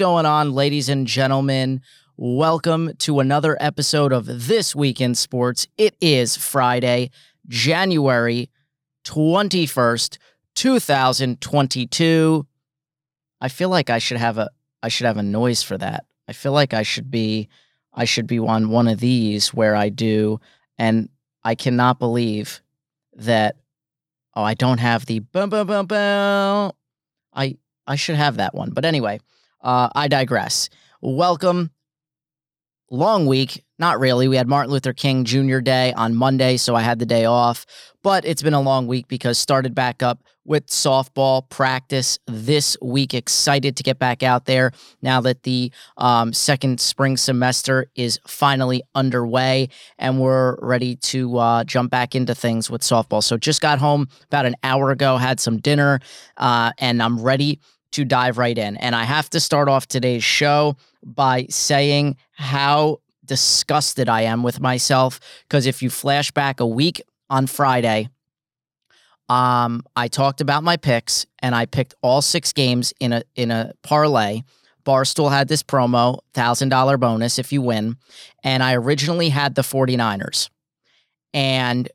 Going on, ladies and gentlemen? Welcome to another episode of This Week in Sports. It is Friday, January 21st, 2022. I feel like I should have a I should have a noise for that. I feel like I should be I should be on one of these where I do and I cannot believe that oh I don't have the boom boom boom boom. I I should have that one. But anyway, uh, I digress. Welcome. Long week. Not really. We had Martin Luther King Jr. Day on Monday, so I had the day off. But it's been a long week because started back up with softball practice this week. Excited to get back out there now that the um, second spring semester is finally underway and we're ready to uh, jump back into things with softball. So just got home about an hour ago, had some dinner, uh, and I'm ready to dive right in. And I have to start off today's show by saying how disgusted I am with myself. Because if you flash back a week on Friday, um, I talked about my picks and I picked all six games in a in a parlay. Barstool had this promo, $1,000 bonus if you win. And I originally had the 49ers. And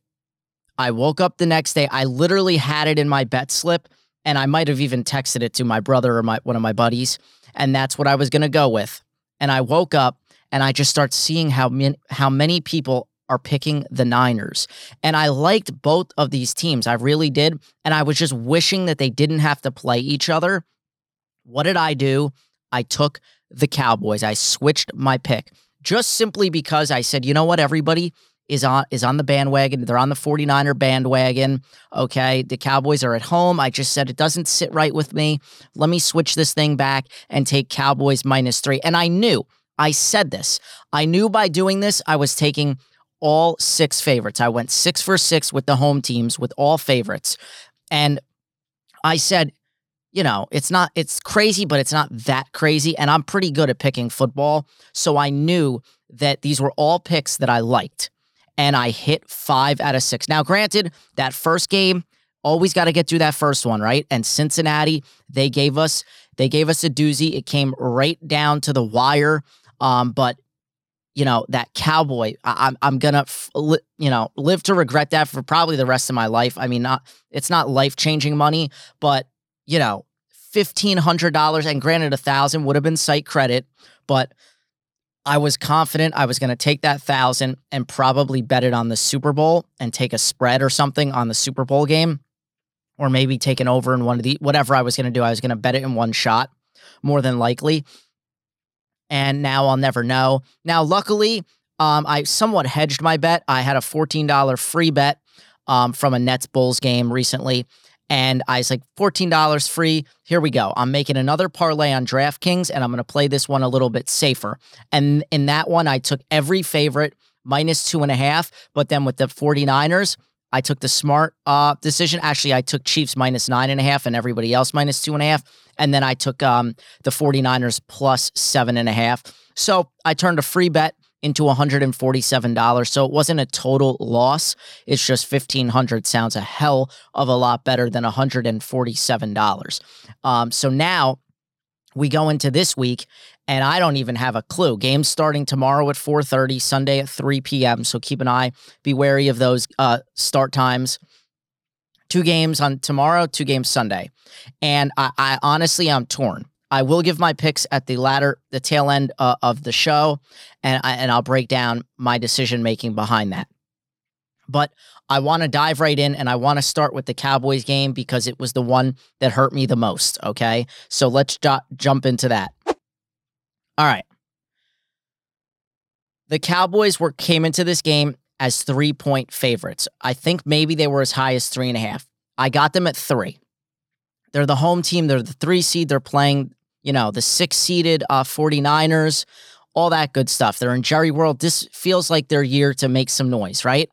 I woke up the next day. I literally had it in my bet slip and I might have even texted it to my brother or my one of my buddies, and that's what I was going to go with. And I woke up and I just start seeing how min- how many people are picking the Niners. And I liked both of these teams. I really did, and I was just wishing that they didn't have to play each other. What did I do? I took the Cowboys. I switched my pick just simply because I said, "You know what, everybody, is on is on the bandwagon. They're on the 49er bandwagon. Okay. The Cowboys are at home. I just said it doesn't sit right with me. Let me switch this thing back and take Cowboys minus three. And I knew, I said this. I knew by doing this, I was taking all six favorites. I went six for six with the home teams with all favorites. And I said, you know, it's not, it's crazy, but it's not that crazy. And I'm pretty good at picking football. So I knew that these were all picks that I liked and I hit five out of six. Now, granted, that first game, always got to get through that first one, right? And Cincinnati, they gave us they gave us a doozy. It came right down to the wire. Um, but you know that cowboy, I, am I'm, I'm gonna you know live to regret that for probably the rest of my life. I mean, not it's not life changing money, but you know, fifteen hundred dollars and granted a thousand would have been site credit, but I was confident I was going to take that thousand and probably bet it on the Super Bowl and take a spread or something on the Super Bowl game, or maybe take an over in one of the whatever I was going to do. I was going to bet it in one shot, more than likely. And now I'll never know. Now, luckily, um, I somewhat hedged my bet. I had a $14 free bet um, from a Nets Bulls game recently. And I was like, $14 free. Here we go. I'm making another parlay on DraftKings and I'm going to play this one a little bit safer. And in that one, I took every favorite minus two and a half. But then with the 49ers, I took the smart uh, decision. Actually, I took Chiefs minus nine and a half and everybody else minus two and a half. And then I took um, the 49ers plus seven and a half. So I turned a free bet into $147. So it wasn't a total loss. It's just 1500 sounds a hell of a lot better than $147. Um, so now we go into this week and I don't even have a clue. Games starting tomorrow at 4:30, Sunday at 3 p.m. So keep an eye, be wary of those uh, start times. Two games on tomorrow, two games Sunday. And I, I honestly I'm torn. I will give my picks at the latter, the tail end uh, of the show, and I, and I'll break down my decision making behind that. But I want to dive right in, and I want to start with the Cowboys game because it was the one that hurt me the most. Okay, so let's jump into that. All right, the Cowboys were came into this game as three point favorites. I think maybe they were as high as three and a half. I got them at three. They're the home team. They're the three seed. They're playing you know, the six seeded uh, 49ers, all that good stuff. They're in Jerry World. This feels like their year to make some noise, right?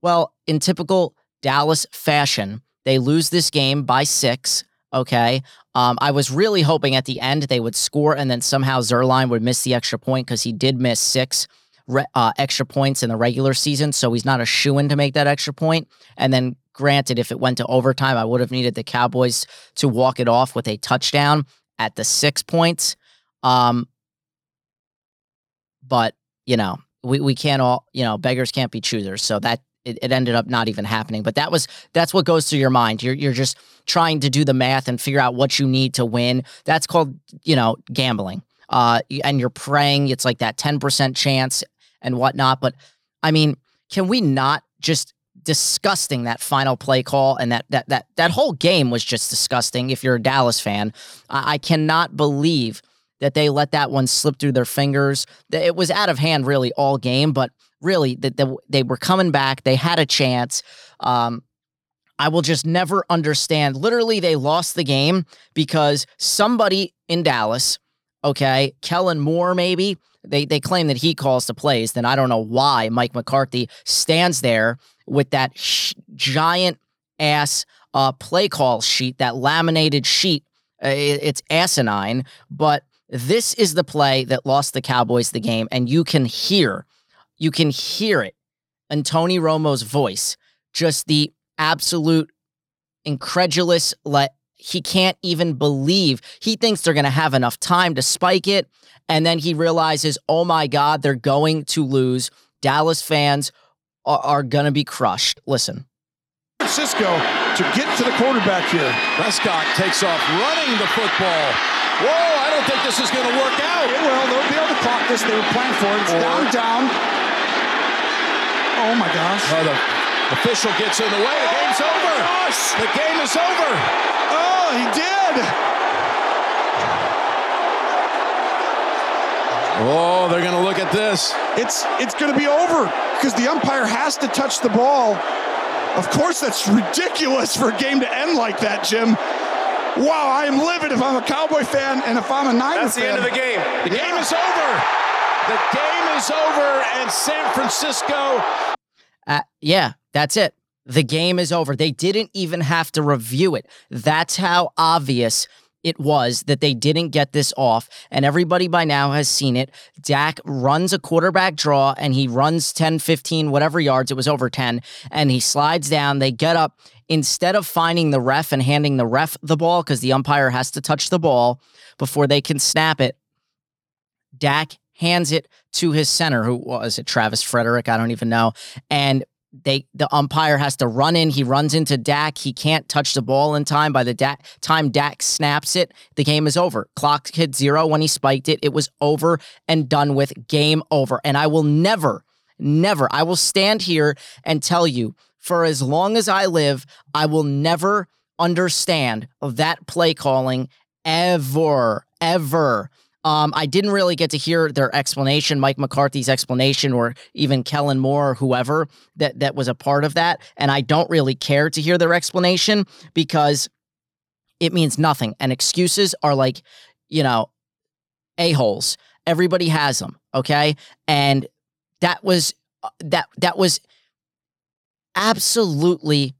Well, in typical Dallas fashion, they lose this game by six. Okay. Um, I was really hoping at the end they would score and then somehow Zuerlein would miss the extra point because he did miss six uh, extra points in the regular season. So he's not a shoe in to make that extra point. And then, granted, if it went to overtime, I would have needed the Cowboys to walk it off with a touchdown at the six points. Um, but you know, we, we can't all, you know, beggars can't be choosers. So that it, it ended up not even happening. But that was that's what goes through your mind. You're you're just trying to do the math and figure out what you need to win. That's called, you know, gambling. Uh, and you're praying it's like that 10% chance and whatnot. But I mean, can we not just disgusting that final play call and that that that that whole game was just disgusting if you're a Dallas fan. I, I cannot believe that they let that one slip through their fingers. It was out of hand really all game, but really that the, they were coming back. They had a chance. Um, I will just never understand. Literally, they lost the game because somebody in Dallas, okay, Kellen Moore maybe, they they claim that he calls the plays. Then I don't know why Mike McCarthy stands there with that sh- giant ass uh, play call sheet, that laminated sheet. Uh, it, it's asinine, but this is the play that lost the Cowboys the game, and you can hear, you can hear it in Tony Romo's voice, just the absolute incredulous, like he can't even believe. He thinks they're going to have enough time to spike it, and then he realizes, oh my God, they're going to lose. Dallas fans are, are going to be crushed. Listen. Francisco to get to the quarterback here. Prescott takes off running the football. Whoa, I don't think this is going to work out. It will. They'll be able to clock this. They were planning for it. It's or, down, down. Oh, my gosh. Oh, the official gets in the way. The game's oh, over. Gosh. The game is over. Oh, he did. Oh, they're going to look at this. It's it's going to be over because the umpire has to touch the ball. Of course, that's ridiculous for a game to end like that, Jim. Wow, I am livid if I'm a Cowboy fan and if I'm a Niner That's fan. the end of the game. The yeah. game is over. The game is over, and San Francisco. Uh, yeah, that's it. The game is over. They didn't even have to review it. That's how obvious it was that they didn't get this off. And everybody by now has seen it. Dak runs a quarterback draw and he runs 10, 15, whatever yards. It was over 10. And he slides down. They get up. Instead of finding the ref and handing the ref the ball, because the umpire has to touch the ball before they can snap it, Dak hands it to his center, who was it, Travis Frederick? I don't even know. And they the umpire has to run in. He runs into Dak. He can't touch the ball in time. By the da- time Dak snaps it, the game is over. Clock hit zero when he spiked it. It was over and done with. Game over. And I will never, never, I will stand here and tell you for as long as I live, I will never understand that play calling ever, ever. Um, I didn't really get to hear their explanation, Mike McCarthy's explanation, or even Kellen Moore or whoever that that was a part of that. And I don't really care to hear their explanation because it means nothing. And excuses are like, you know, a holes. Everybody has them. Okay, and that was uh, that that was absolutely.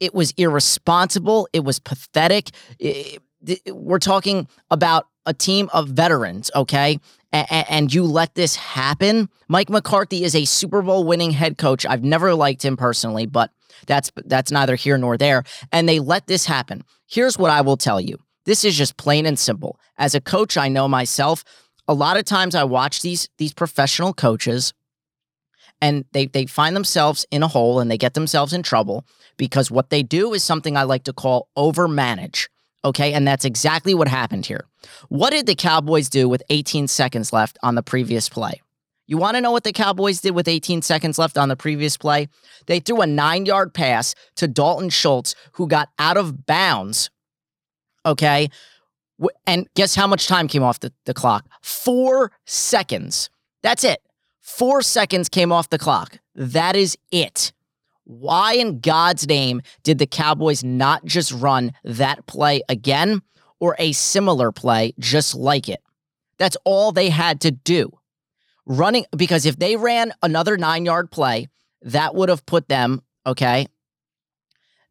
It was irresponsible. It was pathetic. It, we're talking about a team of veterans, okay? And you let this happen. Mike McCarthy is a Super Bowl winning head coach. I've never liked him personally, but that's that's neither here nor there. And they let this happen. Here's what I will tell you. This is just plain and simple. As a coach, I know myself. A lot of times I watch these these professional coaches and they they find themselves in a hole and they get themselves in trouble because what they do is something I like to call overmanage. Okay. And that's exactly what happened here. What did the Cowboys do with 18 seconds left on the previous play? You want to know what the Cowboys did with 18 seconds left on the previous play? They threw a nine yard pass to Dalton Schultz, who got out of bounds. Okay. And guess how much time came off the, the clock? Four seconds. That's it. Four seconds came off the clock. That is it. Why in God's name did the Cowboys not just run that play again or a similar play just like it? That's all they had to do. Running, because if they ran another nine yard play, that would have put them, okay,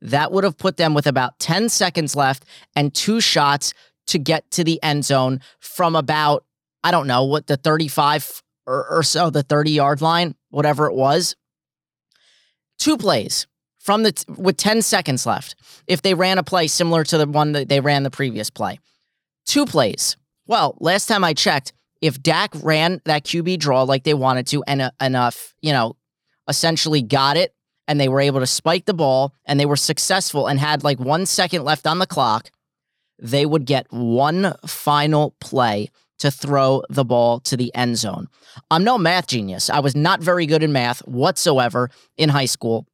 that would have put them with about 10 seconds left and two shots to get to the end zone from about, I don't know, what the 35 or, or so, the 30 yard line, whatever it was two plays from the with 10 seconds left if they ran a play similar to the one that they ran the previous play. Two plays. Well, last time I checked, if Dak ran that QB draw like they wanted to and uh, enough, you know, essentially got it and they were able to spike the ball and they were successful and had like one second left on the clock, they would get one final play to throw the ball to the end zone. I'm no math genius. I was not very good in math whatsoever in high school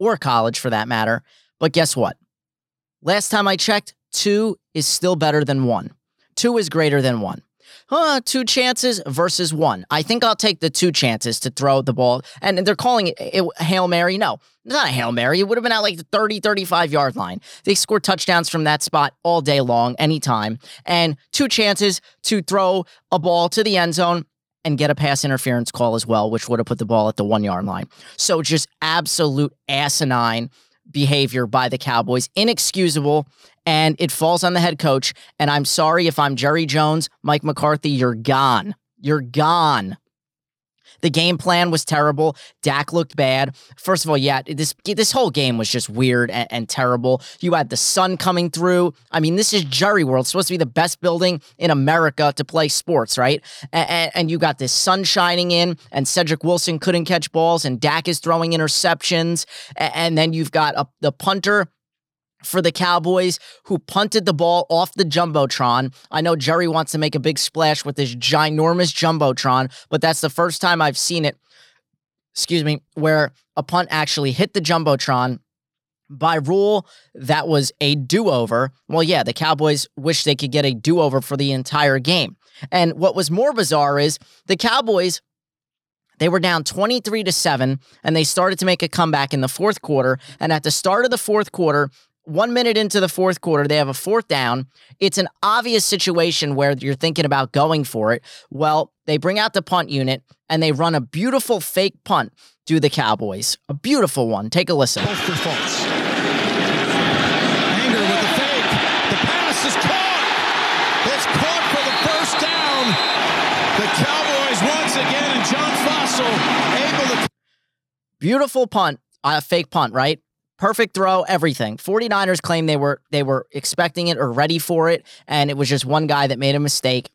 or college for that matter. But guess what? Last time I checked, two is still better than one. Two is greater than one huh, two chances versus one. I think I'll take the two chances to throw the ball. And they're calling it, it Hail Mary. No, not a Hail Mary. It would have been at like the 30, 35 yard line. They scored touchdowns from that spot all day long, anytime. And two chances to throw a ball to the end zone and get a pass interference call as well, which would have put the ball at the one yard line. So just absolute asinine behavior by the Cowboys, inexcusable, and it falls on the head coach. And I'm sorry if I'm Jerry Jones, Mike McCarthy, you're gone. You're gone. The game plan was terrible. Dak looked bad. First of all, yeah, this this whole game was just weird and, and, terrible. You had the sun coming through. I mean, this is Jerry World, supposed to be the best building in America to play sports, right? And, and you got this sun shining in, and Cedric Wilson couldn't catch balls, and Dak is throwing interceptions, and then you've got a, the punter for the Cowboys who punted the ball off the Jumbotron. I know Jerry wants to make a big splash with this ginormous Jumbotron, but that's the first time I've seen it, excuse me, where a punt actually hit the Jumbotron. By rule, that was a do over. Well, yeah, the Cowboys wish they could get a do over for the entire game. And what was more bizarre is the Cowboys they were down 23 to 7 and they started to make a comeback in the fourth quarter and at the start of the fourth quarter one minute into the fourth quarter, they have a fourth down. It's an obvious situation where you're thinking about going for it. Well, they bring out the punt unit and they run a beautiful fake punt to the Cowboys. A beautiful one. Take a listen. Both for faults. Anger with the fake. The pass is caught. It's caught for the first down. The Cowboys once again and John Fassel able to. Beautiful punt. A uh, fake punt, right? Perfect throw, everything. 49ers claim they were they were expecting it or ready for it and it was just one guy that made a mistake.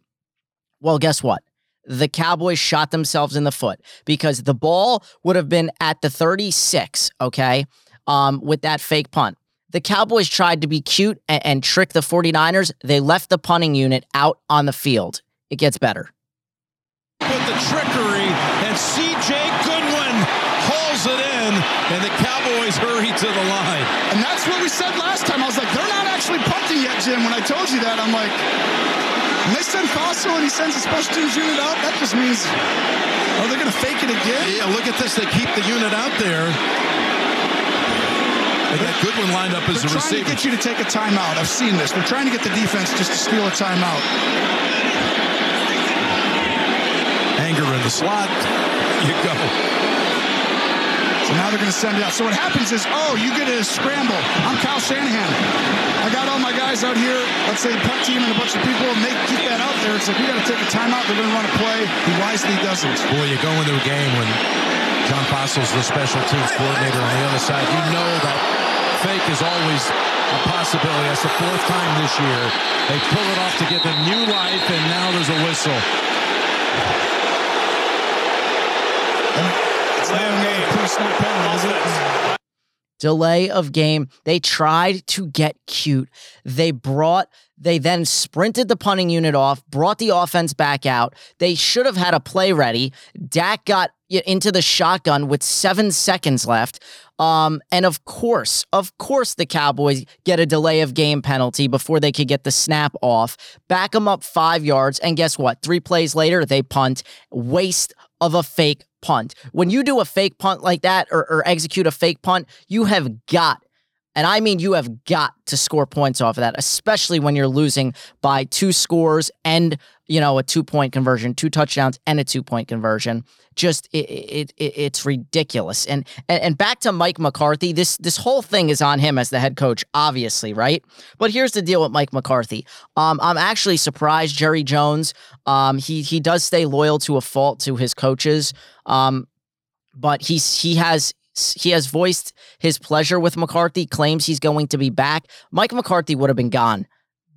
Well, guess what? The Cowboys shot themselves in the foot because the ball would have been at the 36, okay? Um with that fake punt. The Cowboys tried to be cute and, and trick the 49ers. They left the punting unit out on the field. It gets better. With the trickery and CJ in and the Cowboys hurry to the line. And that's what we said last time. I was like, they're not actually punting yet, Jim. When I told you that, I'm like, when they send Fassel and he sends a special teams unit out, that just means, oh, they're going to fake it again? Yeah, look at this. They keep the unit out there. They got Goodwin lined up as They're a receiver. trying to get you to take a timeout. I've seen this. They're trying to get the defense just to steal a timeout. Anger in the slot. You go. So now they're going to send it out. So what happens is, oh, you get a scramble. I'm Kyle Shanahan. I got all my guys out here, let's say the punt team and a bunch of people, and they keep that out there. It's like, we got to take a timeout. They're going to run a play. He wisely doesn't. Boy, you go into a game when John Fassel's the special teams coordinator on the other side. You know that fake is always a possibility. That's the fourth time this year. They pull it off to give them new life, and now there's a whistle. Delay of game. They tried to get cute. They brought, they then sprinted the punting unit off, brought the offense back out. They should have had a play ready. Dak got into the shotgun with seven seconds left. Um, and of course, of course, the Cowboys get a delay of game penalty before they could get the snap off, back them up five yards. And guess what? Three plays later, they punt. Waste of a fake punt. When you do a fake punt like that or, or execute a fake punt, you have got and I mean, you have got to score points off of that, especially when you're losing by two scores and, you know, a two point conversion, two touchdowns and a two point conversion. Just it, it, it, it's ridiculous. And, and back to Mike McCarthy, this this whole thing is on him as the head coach, obviously, right? But here's the deal with Mike McCarthy. Um, I'm actually surprised Jerry Jones. Um, he he does stay loyal to a fault to his coaches. Um, but he's he has he has voiced his pleasure with McCarthy, claims he's going to be back. Mike McCarthy would have been gone,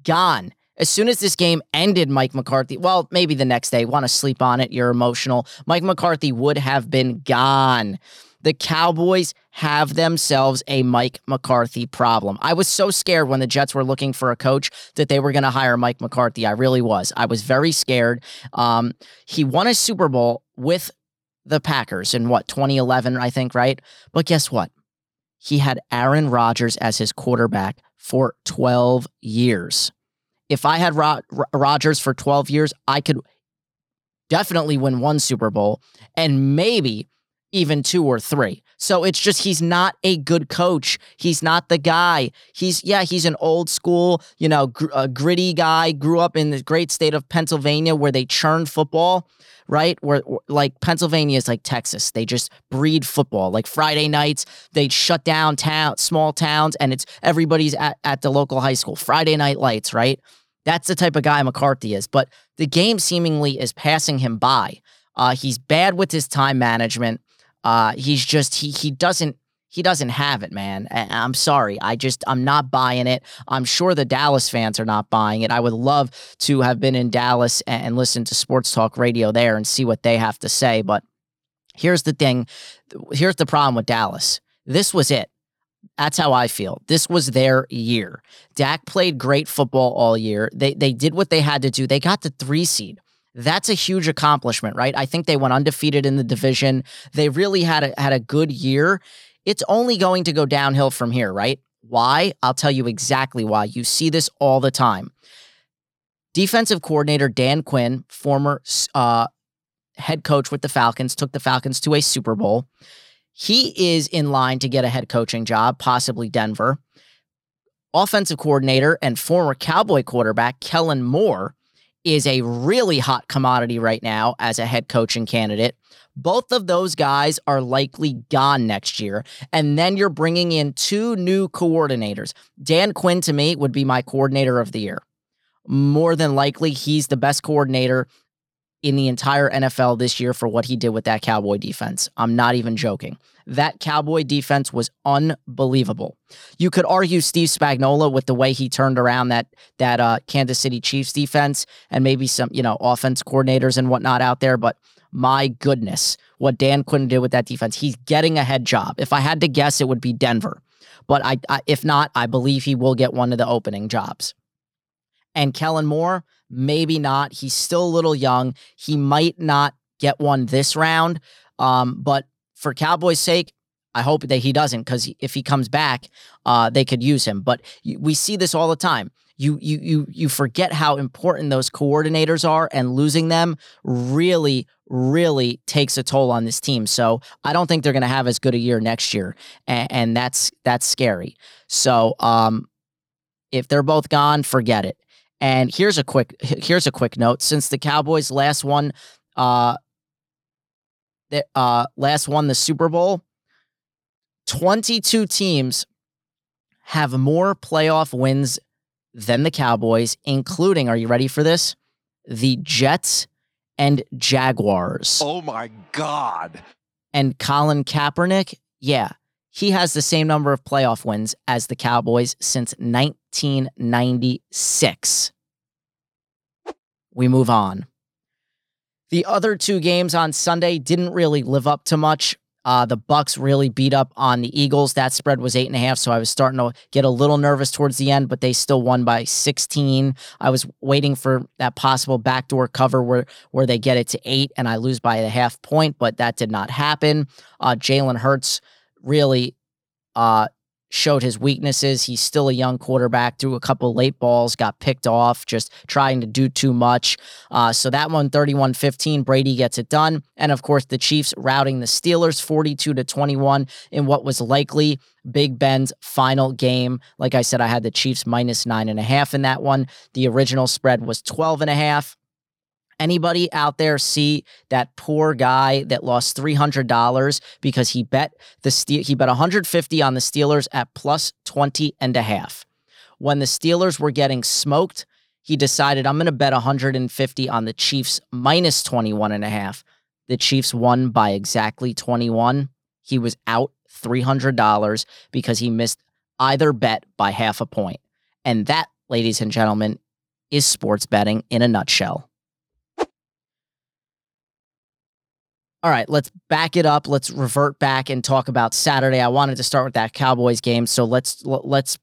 gone As soon as this game ended, Mike McCarthy, well, maybe the next day, want to sleep on it, you're emotional. Mike McCarthy would have been gone. The Cowboys have themselves a Mike McCarthy problem. I was so scared when the Jets were looking for a coach that they were going to hire Mike McCarthy. I really was. I was very scared. Um, he won a Super Bowl with the Packers in what, 2011, I think, right? But guess what? He had Aaron Rodgers as his quarterback for 12 years if I had Rod- Rodgers for 12 years, I could definitely win one Super Bowl and maybe even two or three. So it's just he's not a good coach. He's not the guy. He's yeah, he's an old school, you know, gr- a gritty guy. Grew up in the great state of Pennsylvania where they churn football, right? Where like Pennsylvania is like Texas. They just breed football. Like Friday nights, they shut down town, small towns, and it's everybody's at, at the local high school. Friday night lights, right? That's the type of guy McCarthy is. But the game seemingly is passing him by. Uh, he's bad with his time management. Uh, he's just he he doesn't he doesn't have it, man. I'm sorry. I just I'm not buying it. I'm sure the Dallas fans are not buying it. I would love to have been in Dallas and listen to sports talk radio there and see what they have to say. But here's the thing. Here's the problem with Dallas. This was it. That's how I feel. This was their year. Dak played great football all year. They they did what they had to do. They got the three seed. That's a huge accomplishment, right? I think they went undefeated in the division. They really had a had a good year. It's only going to go downhill from here, right? Why? I'll tell you exactly why. You see this all the time. Defensive coordinator Dan Quinn, former uh, head coach with the Falcons, took the Falcons to a Super Bowl. He is in line to get a head coaching job, possibly Denver. Offensive coordinator and former Cowboy quarterback Kellen Moore is a really hot commodity right now as a head coaching candidate. Both of those guys are likely gone next year. And then you're bringing in two new coordinators. Dan Quinn, to me, would be my coordinator of the year. More than likely, he's the best coordinator in the entire NFL this year for what he did with that Cowboy defense. I'm not even joking. That Cowboy defense was unbelievable. You could argue Steve Spagnuolo with the way he turned around that that uh, Kansas City Chiefs defense and maybe some you know offense coordinators and whatnot out there, but my goodness, what Dan Quinn did with that defense, he's getting a head job. If I had to guess, it would be Denver, but I, I if not, I believe he will get one of the opening jobs. And Kellen Moore, maybe not. He's still a little young. He might not get one this round. Um, but for Cowboys' sake, I hope that he doesn't because if he comes back, uh, they could use him. But we see this all the time. You you you you forget how important those coordinators are, and losing them really really takes a toll on this team. So I don't think they're going to have as good a year next year, and, and that's that's scary. So um, if they're both gone, forget it. And here's a quick here's a quick note. Since the Cowboys last won uh the uh last won the Super Bowl, 22 teams have more playoff wins than the Cowboys, including, are you ready for this? The Jets and Jaguars. Oh my God. And Colin Kaepernick, yeah, he has the same number of playoff wins as the Cowboys since 1996. We move on. The other two games on Sunday didn't really live up to much. Uh, the Bucks really beat up on the Eagles. That spread was eight and a half, so I was starting to get a little nervous towards the end, but they still won by 16. I was waiting for that possible backdoor cover where where they get it to eight and I lose by a half point, but that did not happen. Uh, Jalen Hurts really uh, showed his weaknesses. He's still a young quarterback, threw a couple late balls, got picked off, just trying to do too much. Uh, so that one, 31 15, Brady gets it done. And of course, the Chiefs routing the Steelers 42 to 21 in what was likely Big Ben's final game. Like I said, I had the Chiefs minus nine and a half in that one. The original spread was 12 and a half. Anybody out there see that poor guy that lost $300 because he bet the Steel he bet 150 on the Steelers at plus 20 and a half. When the Steelers were getting smoked, he decided I'm going to bet 150 on the Chiefs minus 21 and a half. The Chiefs won by exactly 21. He was out $300 because he missed either bet by half a point. And that, ladies and gentlemen, is sports betting in a nutshell. All right, let's back it up. Let's revert back and talk about Saturday. I wanted to start with that Cowboys game, so let's let's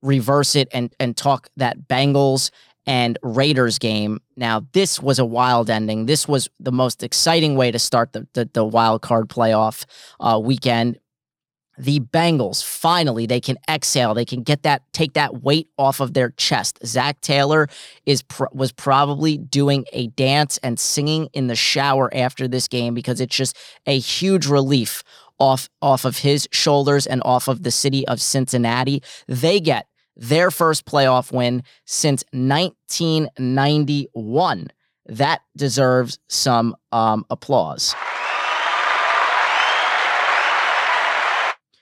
reverse it and and talk that Bengals and Raiders game. Now, this was a wild ending. This was the most exciting way to start the the, the wild card playoff uh, weekend the Bengals finally they can exhale. They can get that take that weight off of their chest. Zac Taylor is was probably doing a dance and singing in the shower after this game because it's just a huge relief off off of his shoulders and off of the city of Cincinnati. They get their first playoff win since 1991. That deserves some um, applause.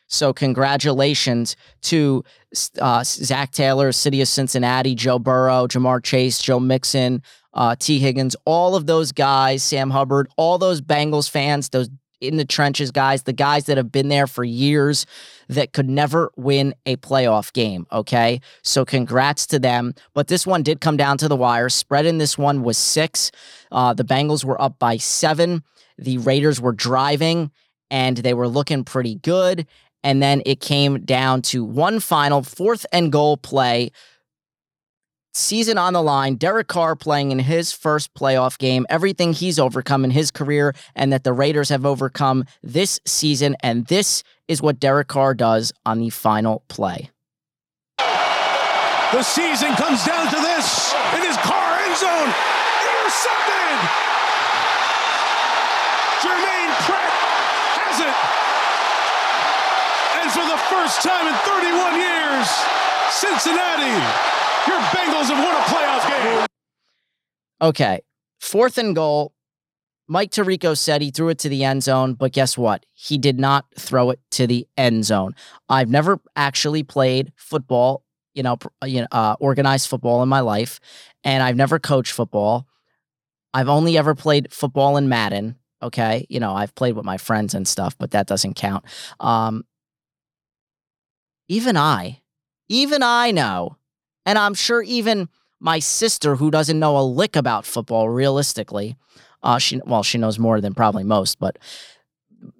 So congratulations to uh, Zac Taylor, City of Cincinnati, Joe Burrow, Ja'Marr Chase, Joe Mixon, uh, Tee Higgins, all of those guys, Sam Hubbard, all those Bengals fans, those in the trenches guys, the guys that have been there for years that could never win a playoff game. Okay. So congrats to them. But this one did come down to the wire. Spread in this one was six. Uh, the Bengals were up by seven. The Raiders were driving and they were looking pretty good. And then it came down to one final fourth and goal play. Season on the line, Derek Carr playing in his first playoff game, everything he's overcome in his career and that the Raiders have overcome this season. And this is what Derek Carr does on the final play. The season comes down to this. It is Carr end zone. Intercepted. Germaine Pratt has it for the first time in 31 years, Cincinnati, your Bengals have won a playoff game. Okay, fourth and goal. Mike Tirico said he threw it to the end zone, but guess what? He did not throw it to the end zone. I've never actually played football, you know, you know, uh, organized football in my life, and I've never coached football. I've only ever played football in Madden. Okay, you know, I've played with my friends and stuff, but that doesn't count. Um, even I, even I know, and I'm sure even my sister, who doesn't know a lick about football realistically, uh, she well, she knows more than probably most, but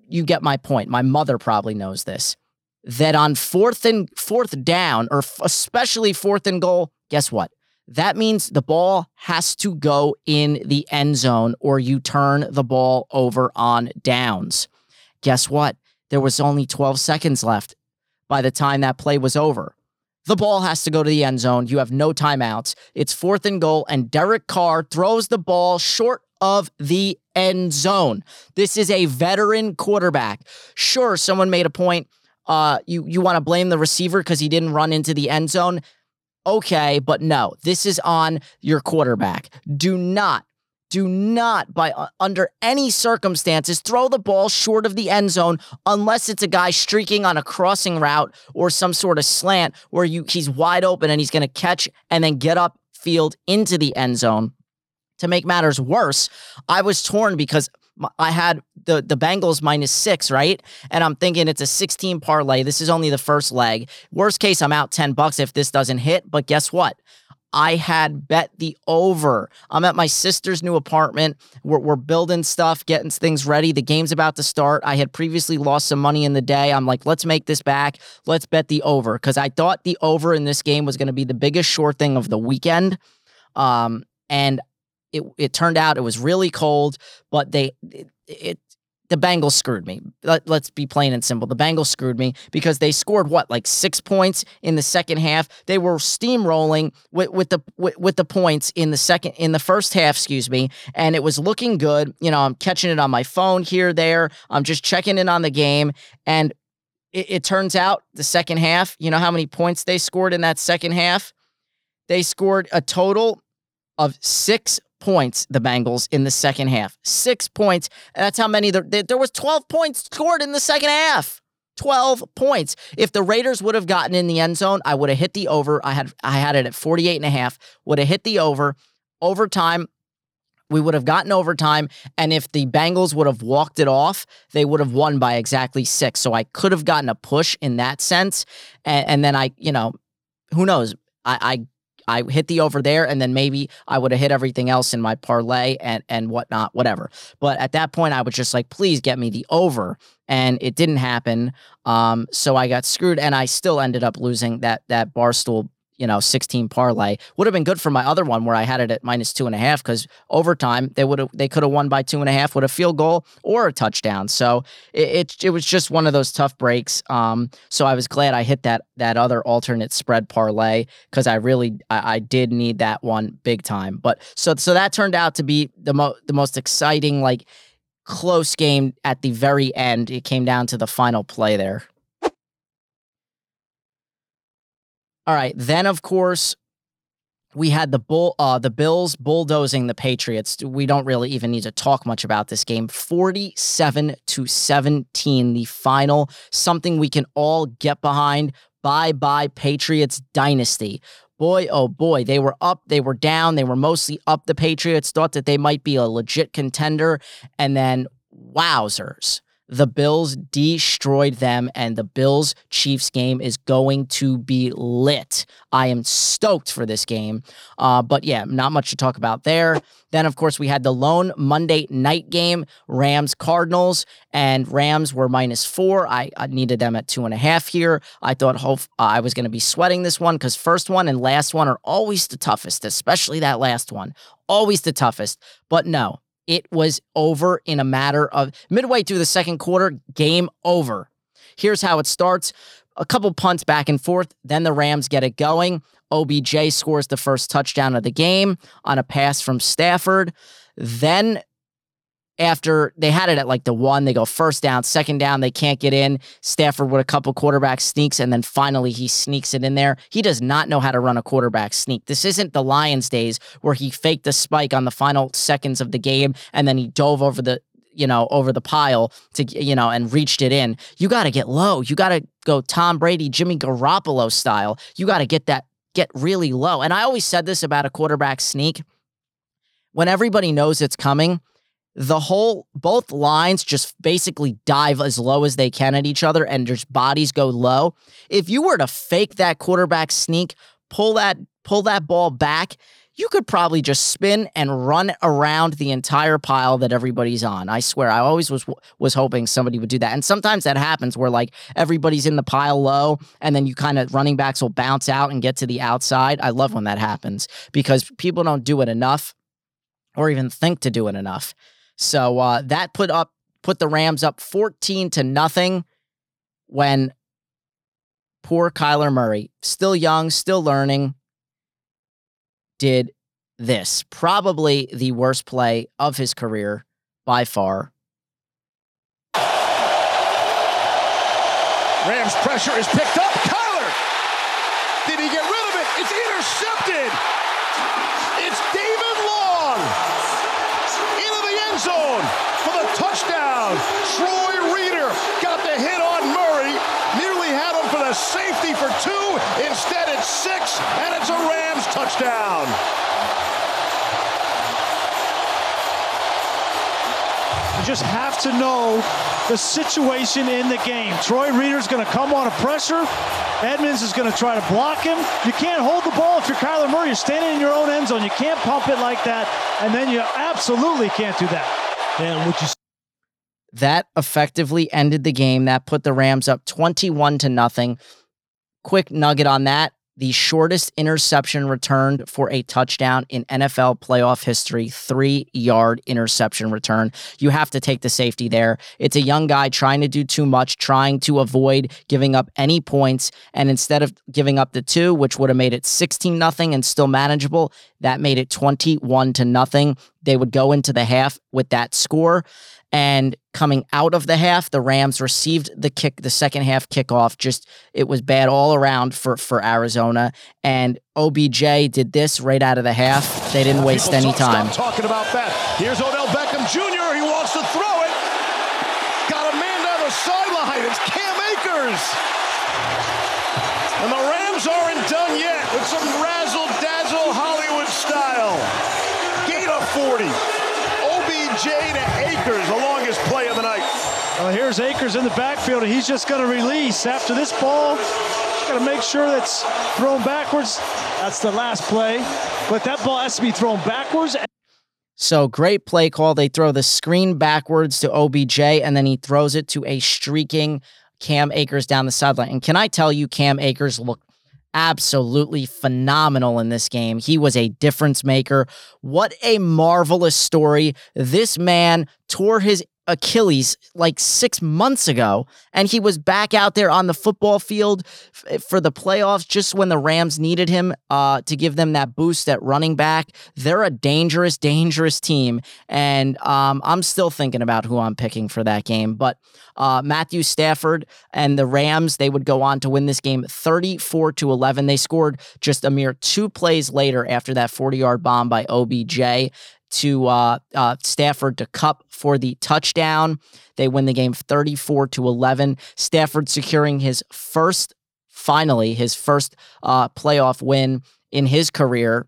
you get my point. My mother probably knows this. That on fourth and fourth down, or f- especially fourth and goal, guess what? That means the ball has to go in the end zone, or you turn the ball over on downs. Guess what? There was only 12 seconds left by the time that play was over. The ball has to go to the end zone. You have no timeouts. It's fourth and goal, and Derek Carr throws the ball short of the end zone. This is a veteran quarterback. Sure, someone made a point. Uh, you you want to blame the receiver because he didn't run into the end zone. Okay, but no, this is on your quarterback. Do not do not, by uh, under any circumstances, throw the ball short of the end zone unless it's a guy streaking on a crossing route or some sort of slant where you he's wide open and he's going to catch and then get up field into the end zone. To make matters worse, I was torn because I had the the Bengals minus six, right? And I'm thinking it's a 16 parlay. This is only the first leg. Worst case, I'm out 10 bucks if this doesn't hit. But guess what? I had bet the over. I'm at my sister's new apartment. We're, we're, building stuff, getting things ready. The game's about to start. I had previously lost some money in the day. I'm like, let's make this back. Let's bet the over because I thought the over in this game was going to be the biggest short thing of the weekend. Um, and it, it turned out it was really cold, but they it, it the Bengals screwed me. Let, us be plain and simple. The Bengals screwed me because they scored what, like six points in the second half. They were steamrolling with, with the with, with, the points in the second in the first half, excuse me, and it was looking good. You know, I'm catching it on my phone here, there. I'm just checking in on the game, and it, it turns out the second half. You know how many points they scored in that second half? They scored a total of six points, the Bengals, in the second half. Six points. That's how many there, there was 12 points scored in the second half. 12 points. If the Raiders would have gotten in the end zone, I would have hit the over. I had I had it at 48 and a half. Would have hit the over. Overtime, we would have gotten overtime. And if the Bengals would have walked it off, they would have won by exactly six. So I could have gotten a push in that sense. And, and then I, you know, who knows? I, I I hit the over there, and then maybe I would have hit everything else in my parlay and and whatnot, whatever. But at that point, I was just like, please get me the over, and it didn't happen. Um, so I got screwed, and I still ended up losing that that barstool you know, 16 parlay. Would have been good for my other one where I had it at minus two and a half because overtime they would have they could have won by two and a half with a field goal or a touchdown. So it, it, it was just one of those tough breaks. Um, so I was glad I hit that that other alternate spread parlay because I really I, I, did need that one big time. But so so that turned out to be the mo the most exciting like close game at the very end. It came down to the final play there. All right. Then, of course, we had the bull, uh, the Bills bulldozing the Patriots. We don't really even need to talk much about this game. Forty-seven to seventeen, the final. Something we can all get behind. Bye bye Patriots dynasty. Boy, oh boy, they were up, they were down, they were mostly up. The Patriots thought that they might be a legit contender, and then wowzers the Bills destroyed them, and the Bills Chiefs game is going to be lit. I am stoked for this game. Uh, but yeah, not much to talk about there. Then, of course, we had the lone Monday night game, Rams Cardinals, and Rams were minus four. I, I needed them at two and a half here. I thought hope, uh, I was going to be sweating this one because first one and last one are always the toughest, especially that last one. Always the toughest. But no, it was over in a matter of midway through the second quarter, game over. Here's how it starts a couple punts back and forth. Then the Rams get it going. OBJ scores the first touchdown of the game on a pass from Stafford. Then after they had it at like the one, they go first down, second down, they can't get in. Stafford with a couple quarterback sneaks, and then finally he sneaks it in there. He does not know how to run a quarterback sneak. This isn't the Lions days where he faked the spike on the final seconds of the game and then he dove over the you know over the pile to you know and reached it in. You got to get low. You got to go Tom Brady, Jimmy Garoppolo style. You got to get that get really low. And I always said this about a quarterback sneak. When everybody knows it's coming, the whole both lines just basically dive as low as they can at each other and just bodies go low. If you were to fake that quarterback sneak, pull that pull that ball back, you could probably just spin and run around the entire pile that everybody's on. I swear, I always was was hoping somebody would do that. And sometimes that happens where like everybody's in the pile low and then you kind of running backs will bounce out and get to the outside. I love when that happens because people don't do it enough or even think to do it enough. So uh, that put up put the Rams up 14 to nothing when poor Kyler Murray, still young, still learning, did this. Probably the worst play of his career by far. Rams pressure is picked up. Kyler! Did he get rid of it? It's intercepted! It's David Long! zone for the touchdown. Troy Reeder got the hit on Murray. Nearly had him for the safety for two. Instead, it's six, and it's a Rams touchdown. You just have to know the situation in the game. Troy Reeder's going to come on a pressure. Edmonds is going to try to block him. You can't hold the ball if you're Kyler Murray. You're standing in your own end zone. You can't pump it like that, and then you absolutely can't do that. And what you that effectively ended the game. That put the Rams up 21 to nothing. Quick nugget on that the shortest interception returned for a touchdown in NFL playoff history, three yard interception return. You have to take the safety there. It's a young guy trying to do too much, trying to avoid giving up any points. And instead of giving up the two, which would have made it 16 nothing and still manageable, that made it 21 to nothing. They would go into the half with that score. And coming out of the half, the Rams received the kick, the second half kickoff. Just it was bad all around for for Arizona. And OBJ did this right out of the half. They didn't waste any time. talking about that. Here's Odell Beckham Jr. He wants to throw it. Got a man down the sideline. It's Cam Akers. And the Rams aren't done yet with some razzle dazzle Hollywood style. Gain of 40. OBJ to Akers, the longest play of the night. Well, here's Akers in the backfield, and he's just going to release after this ball. Got to make sure that's thrown backwards. That's the last play. But that ball has to be thrown backwards. So great play call. They throw the screen backwards to OBJ, and then he throws it to a streaking Cam Akers down the sideline. And can I tell you, Cam Akers looked absolutely phenomenal in this game. He was a difference maker. What a marvelous story. This man tore his Achilles like six months ago, and he was back out there on the football field f- for the playoffs just when the Rams needed him uh, to give them that boost at running back. They're a dangerous, dangerous team, and um, I'm still thinking about who I'm picking for that game. But uh, Matthew Stafford and the Rams, they would go on to win this game 34 to 11. They scored just a mere two plays later after that 40 yard bomb by OBJ to uh, uh, Stafford to Kupp for the touchdown. They win the game 34 to 11. Stafford securing his first, finally, his first uh, playoff win in his career.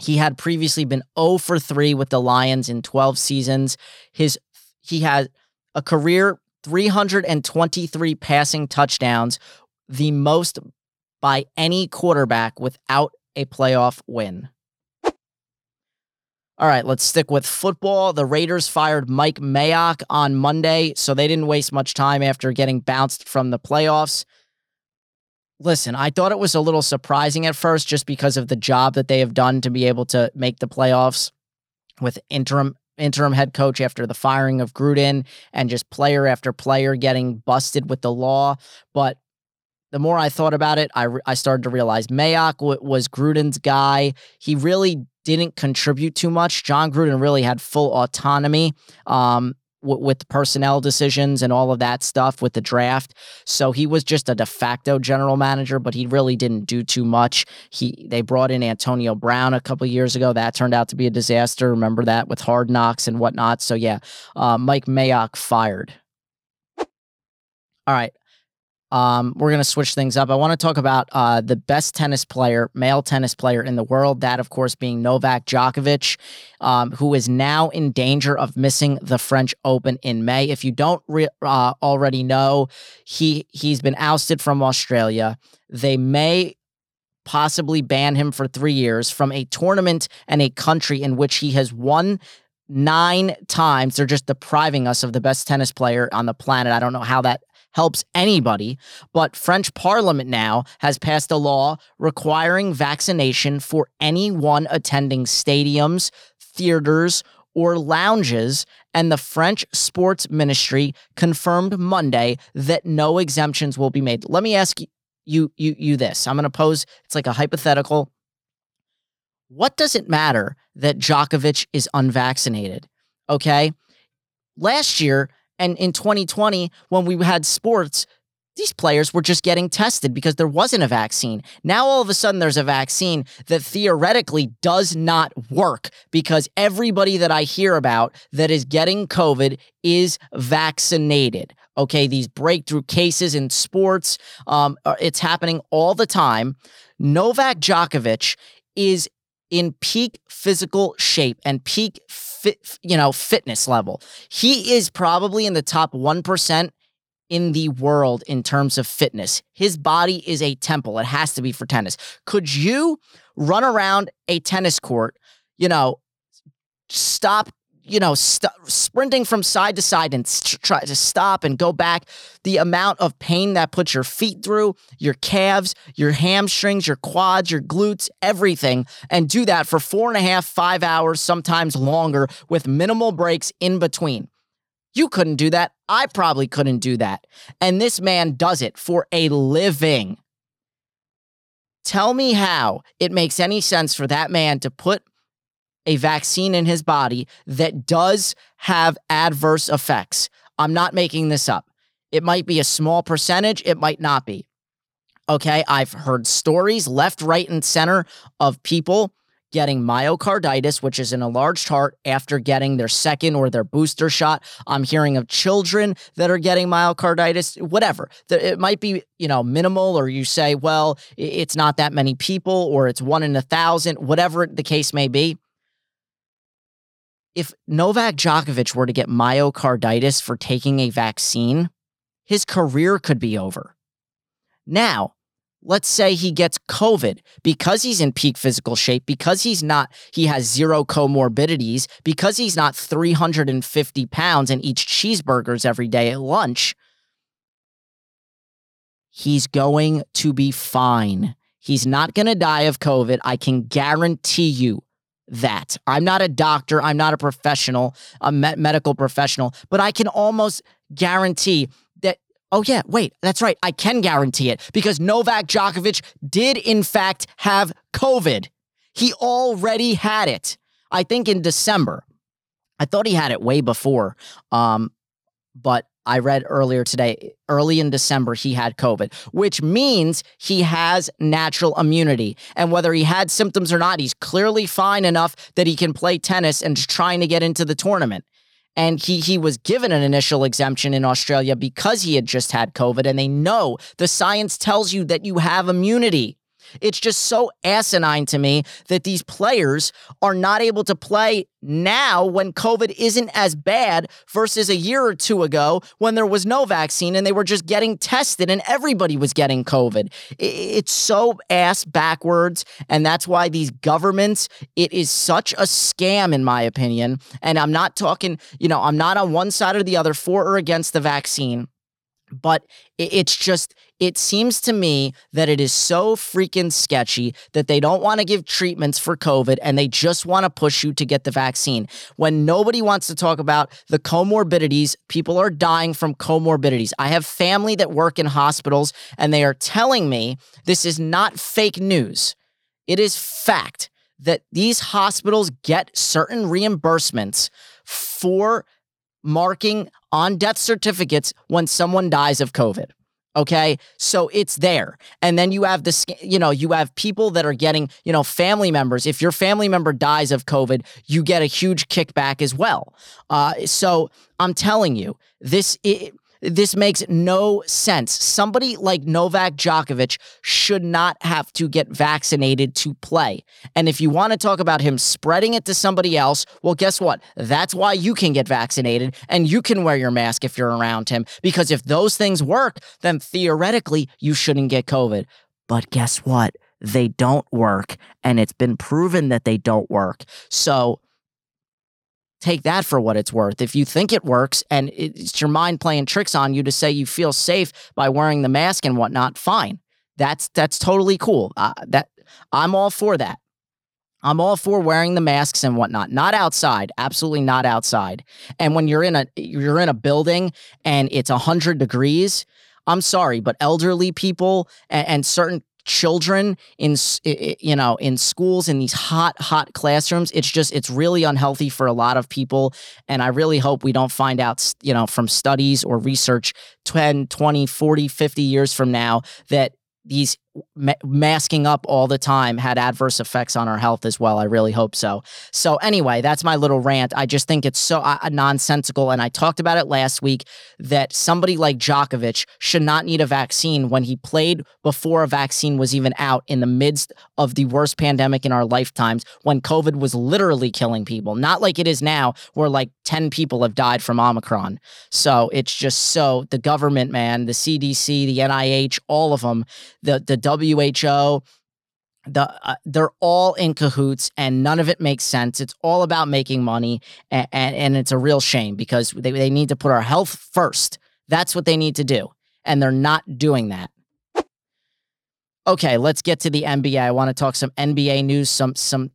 He had previously been 0 for 3 with the Lions in 12 seasons. His he had a career 323 passing touchdowns, the most by any quarterback without a playoff win. All right, let's stick with football. The Raiders fired Mike Mayock on Monday, so they didn't waste much time after getting bounced from the playoffs. Listen, I thought it was a little surprising at first just because of the job that they have done to be able to make the playoffs with interim interim head coach after the firing of Gruden and just player after player getting busted with the law, but the more I thought about it, I, I started to realize Mayock w- was Gruden's guy. He really didn't contribute too much. Jon Gruden really had full autonomy um, w- with personnel decisions and all of that stuff with the draft. So he was just a de facto general manager, but he really didn't do too much. He they brought in Antonio Brown a couple years ago. That turned out to be a disaster. Remember that with Hard Knocks and whatnot. So yeah, uh, Mike Mayock fired. All right. Um, we're going to switch things up. I want to talk about uh, the best tennis player, male tennis player in the world. That, of course, being Novak Djokovic, um, who is now in danger of missing the French Open in May. If you don't re- uh, already know, he he's been ousted from Australia. They may possibly ban him for three years from a tournament and a country in which he has won nine times. They're just depriving us of the best tennis player on the planet. I don't know how that helps anybody, but French parliament now has passed a law requiring vaccination for anyone attending stadiums, theaters, or lounges, and the French sports ministry confirmed Monday that no exemptions will be made. Let me ask you you you this. I'm going to pose it's like a hypothetical. What does it matter that Djokovic is unvaccinated? Okay? Last year, and in 2020, when we had sports, these players were just getting tested because there wasn't a vaccine. Now, all of a sudden, there's a vaccine that theoretically does not work because everybody that I hear about that is getting COVID is vaccinated. Okay, these breakthrough cases in sports, um, it's happening all the time. Novak Djokovic is in peak physical shape and peak fit, you know, fitness level. He is probably in the top 1% in the world in terms of fitness. His body is a temple. It has to be for tennis. Could you run around a tennis court, you know, stop you know, st- sprinting from side to side and st- try to stop and go back. The amount of pain that puts your feet through, your calves, your hamstrings, your quads, your glutes, everything, and do that for four and a half, five hours, sometimes longer, with minimal breaks in between. You couldn't do that. I probably couldn't do that. And this man does it for a living. Tell me how it makes any sense for that man to put a vaccine in his body that does have adverse effects. I'm not making this up. It might be a small percentage, it might not be. Okay, I've heard stories left, right, and center of people getting myocarditis, which is an enlarged heart, after getting their second or their booster shot. I'm hearing of children that are getting myocarditis, whatever. It might be, you know, minimal, or you say, well, it's not that many people, or it's one in a thousand, whatever the case may be if Novak Djokovic were to get myocarditis for taking a vaccine, his career could be over. Now, let's say he gets COVID because he's in peak physical shape, because he's not, he has zero comorbidities, because he's not 350 pounds and eats cheeseburgers every day at lunch, he's going to be fine. He's not going to die of COVID. I can guarantee you that. I'm not a doctor, I'm not a professional, a me- medical professional, but I can almost guarantee that Oh, yeah, wait, that's right. I can guarantee it because Novak Djokovic did, in fact, have COVID. He already had it, I think, in December. I thought he had it way before. Um, but I read earlier today, early in December, he had COVID, which means he has natural immunity. And whether he had symptoms or not, he's clearly fine enough that he can play tennis and trying to get into the tournament and he he was given an initial exemption in Australia because he had just had COVID and they know the science tells you that you have immunity. It's just so asinine to me that these players are not able to play now when COVID isn't as bad versus a year or two ago when there was no vaccine and they were just getting tested and everybody was getting COVID. It's so ass backwards. And that's why these governments, it is such a scam, in my opinion. And I'm not talking, you know, I'm not on one side or the other for or against the vaccine but it's just it seems to me that it is so freaking sketchy that they don't want to give treatments for covid and they just want to push you to get the vaccine. When nobody wants to talk about the comorbidities people are dying from comorbidities. I have family that work in hospitals and they are telling me this is not fake news. It is fact that these hospitals get certain reimbursements for marking on death certificates when someone dies of COVID. Okay. So it's there. And then you have this, you know, you have people that are getting, you know, family members. If your family member dies of COVID, you get a huge kickback as well. Uh, so I'm telling you, this, it, this makes no sense. Somebody like Novak Djokovic should not have to get vaccinated to play. And if you want to talk about him spreading it to somebody else, well, guess what? That's why you can get vaccinated and you can wear your mask if you're around him. Because if those things work, then theoretically, you shouldn't get COVID. But guess what? They don't work. And it's been proven that they don't work. So, take that for what it's worth. If you think it works and it's your mind playing tricks on you to say you feel safe by wearing the mask and whatnot, fine. That's that's totally cool. Uh, that I'm all for that. I'm all for wearing the masks and whatnot. Not outside, absolutely not outside. And when you're in a you're in a building and it's hundred degrees, I'm sorry, but elderly people and, and certain children in you know in schools in these hot hot classrooms it's just it's really unhealthy for a lot of people and i really hope we don't find out you know from studies or research 10 20 40 50 years from now that these ma- masking up all the time had adverse effects on our health as well. I really hope so. So, anyway, that's my little rant. I just think it's so uh, nonsensical. And I talked about it last week that somebody like Djokovic should not need a vaccine when he played before a vaccine was even out in the midst of the worst pandemic in our lifetimes when COVID was literally killing people. Not like it is now, where like 10 people have died from Omicron. So, it's just so the government, man, the CDC, the NIH, all of them, the, the WHO, the uh, they're all in cahoots and none of it makes sense. It's all about making money and, and, and it's a real shame because they, they need to put our health first. That's what they need to do. And they're not doing that. Okay, let's get to the NBA. I want to talk some NBA news, some some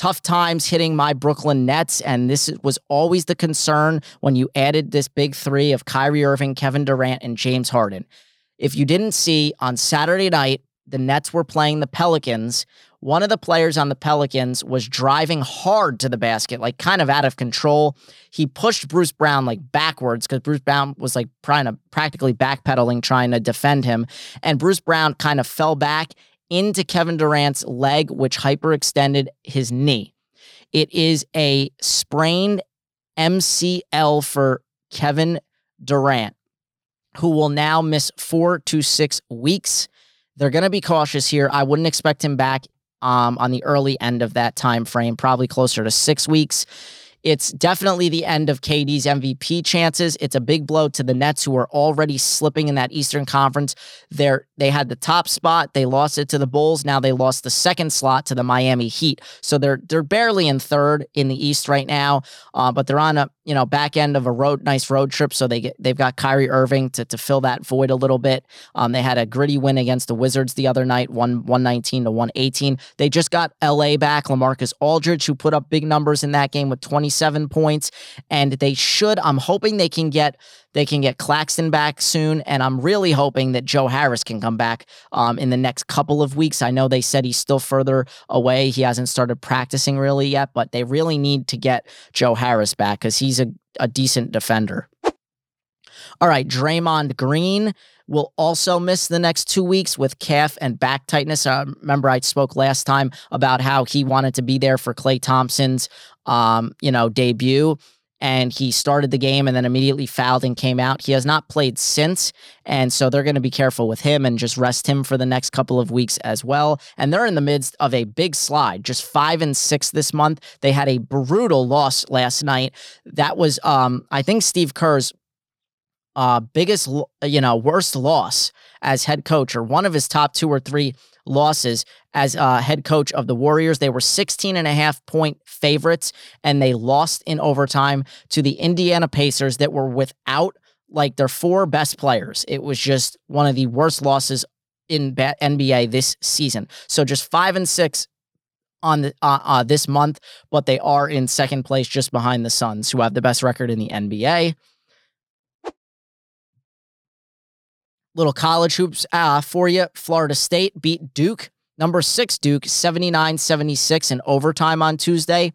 tough times hitting my Brooklyn Nets. And this was always the concern when you added this big three of Kyrie Irving, Kevin Durant, and James Harden. If you didn't see on Saturday night, the Nets were playing the Pelicans. One of the players on the Pelicans was driving hard to the basket, like kind of out of control. He pushed Bruce Brown like backwards because Bruce Brown was like trying to practically backpedaling, trying to defend him. And Bruce Brown kind of fell back into Kevin Durant's leg, which hyperextended his knee. It is a sprained MCL for Kevin Durant, who will now miss four to six weeks. They're going to be cautious here. I wouldn't expect him back um, on the early end of that time frame, probably closer to six weeks. It's definitely the end of KD's MVP chances. It's a big blow to the Nets, who are already slipping in that Eastern Conference. They're, they had the top spot. They lost it to the Bulls. Now they lost the second slot to the Miami Heat. So they're they're barely in third in the East right now, uh, but they're on a you know back end of a road nice road trip. So they get they've got Kyrie Irving to, to fill that void a little bit. Um, they had a gritty win against the Wizards the other night, one one nineteen to one eighteen. They just got LA back, LaMarcus Aldridge, who put up big numbers in that game with twenty 27 points, and they should. I'm hoping they can get they can get Claxton back soon, and I'm really hoping that Joe Harris can come back um, in the next couple of weeks. I know they said he's still further away; he hasn't started practicing really yet, but they really need to get Joe Harris back because he's a, a decent defender. All right, Draymond Green will also miss the next two weeks with calf and back tightness. Uh, remember, I spoke last time about how he wanted to be there for Klay Thompson's, um, you know, debut. And he started the game and then immediately fouled and came out. He has not played since. And so they're going to be careful with him and just rest him for the next couple of weeks as well. And they're in the midst of a big slide, just five and six this month. They had a brutal loss last night. That was, um, I think, Steve Kerr's uh, biggest, you know, worst loss as head coach, or one of his top two or three losses as uh, head coach of the Warriors. They were 16 and a half point favorites, and they lost in overtime to the Indiana Pacers that were without like their four best players. It was just one of the worst losses in NBA this season. So just five and six on the uh, uh, this month, but they are in second place just behind the Suns, who have the best record in the NBA. Little college hoops uh, for you. Florida State beat Duke, number six Duke, 79 76 in overtime on Tuesday.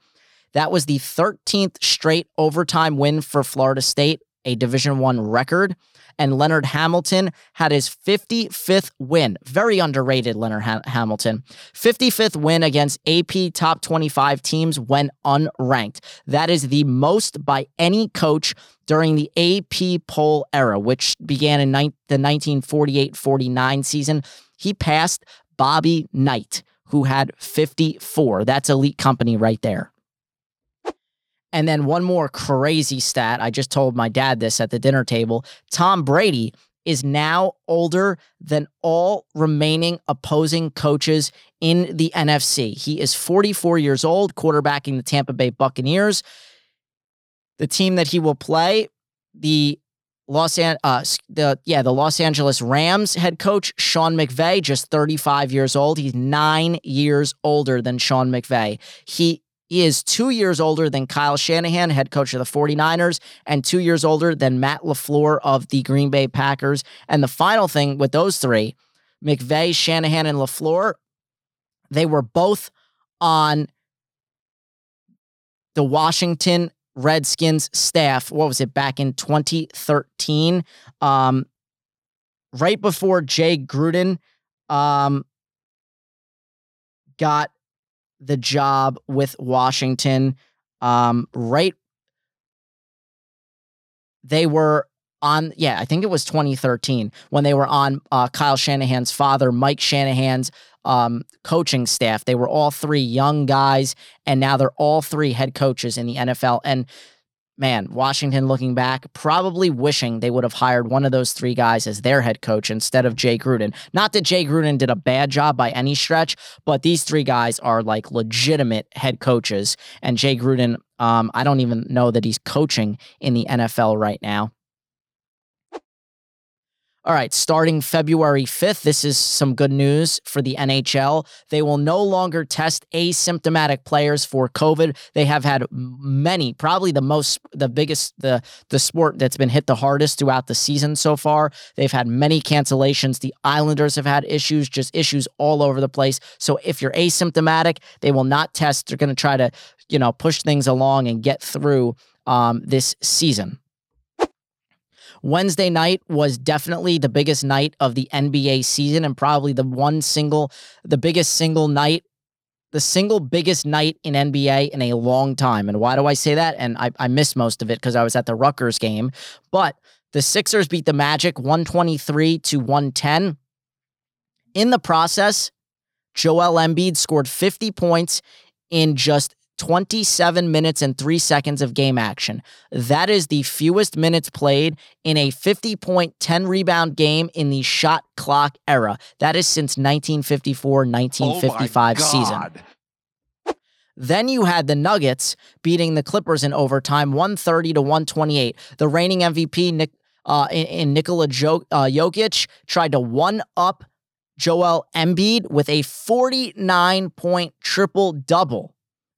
That was the 13th straight overtime win for Florida State, a Division One record and Leonard Hamilton had his 55th win. Very underrated, Leonard ha- Hamilton. 55th win against AP top 25 teams when unranked. That is the most by any coach during the AP poll era, which began in ni- the 1948 49 season. He passed Bobby Knight, who had 54. That's elite company right there. And then one more crazy stat. I just told my dad this at the dinner table. Tom Brady is now older than all remaining opposing coaches in the NFC. He is 44 years old, quarterbacking the Tampa Bay Buccaneers. The team that he will play, the Los An- uh, the yeah the Los Angeles Rams head coach Sean McVay, just 35 years old. He's nine years older than Sean McVay. He he is two years older than Kyle Shanahan, head coach of the 49ers, and two years older than Matt LaFleur of the Green Bay Packers. And the final thing with those three, McVay, Shanahan, and LaFleur, they were both on the Washington Redskins staff. What was it back in 2013? Um, right before Jay Gruden um, got the job with Washington. Um, right. They were on, yeah, I think it was 2013 when they were on uh, Kyle Shanahan's father, Mike Shanahan's um, coaching staff. They were all three young guys, and now they're all three head coaches in the NFL. And man, Washington looking back, probably wishing they would have hired one of those three guys as their head coach instead of Jay Gruden. Not that Jay Gruden did a bad job by any stretch, but these three guys are like legitimate head coaches. And Jay Gruden, um, I don't even know that he's coaching in the NFL right now. All right, starting February 5th, this is some good news for the NHL. They will no longer test asymptomatic players for COVID. They have had many, probably the most, the biggest, the the sport that's been hit the hardest throughout the season so far. They've had many cancellations. The Islanders have had issues, just issues all over the place. So if you're asymptomatic, they will not test. They're going to try to, you know, push things along and get through um, this season. Wednesday night was definitely the biggest night of the NBA season and probably the one single, the biggest single night, the single biggest night in NBA in a long time. And why do I say that? And I, I missed most of it because I was at the Rutgers game. But the Sixers beat the Magic 123 to 110. In the process, Joel Embiid scored 50 points in just 27 minutes and three seconds of game action. That is the fewest minutes played in a 50 point, 10 rebound game in the shot clock era. That is since 1954 1955 oh season. Then you had the Nuggets beating the Clippers in overtime, 130 to 128. The reigning MVP, Nick, uh, in, in Nikola jo- uh, Jokic, tried to one up Joel Embiid with a 49 point triple double.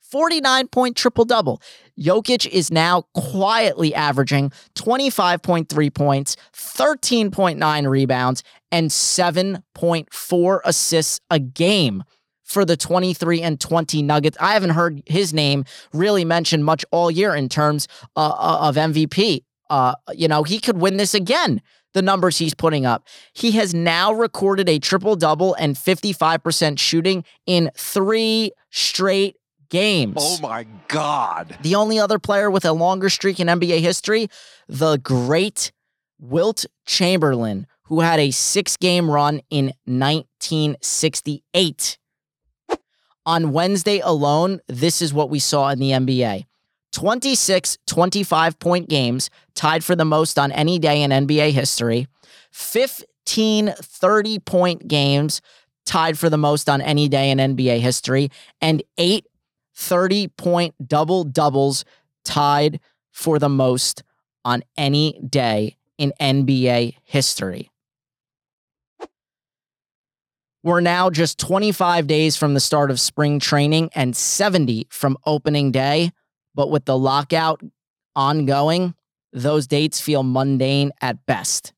49 point triple double. Jokic is now quietly averaging 25.3 points, 13.9 rebounds, and 7.4 assists a game for the 23 and 20 Nuggets. I haven't heard his name really mentioned much all year in terms uh, uh of MVP. Uh, you know, he could win this again. The numbers he's putting up. He has now recorded a triple double and 55% shooting in three straight games. Oh my God. The only other player with a longer streak in NBA history, the great Wilt Chamberlain, who had a six game run in 1968. On Wednesday alone, this is what we saw in the NBA 26 25 point games, tied for the most on any day in NBA history. 15 30 point games, tied for the most on any day in NBA history. And eight 30 point double doubles, tied for the most on any day in NBA history. We're now just 25 days from the start of spring training and 70 from opening day. But with the lockout ongoing, those dates feel mundane at best.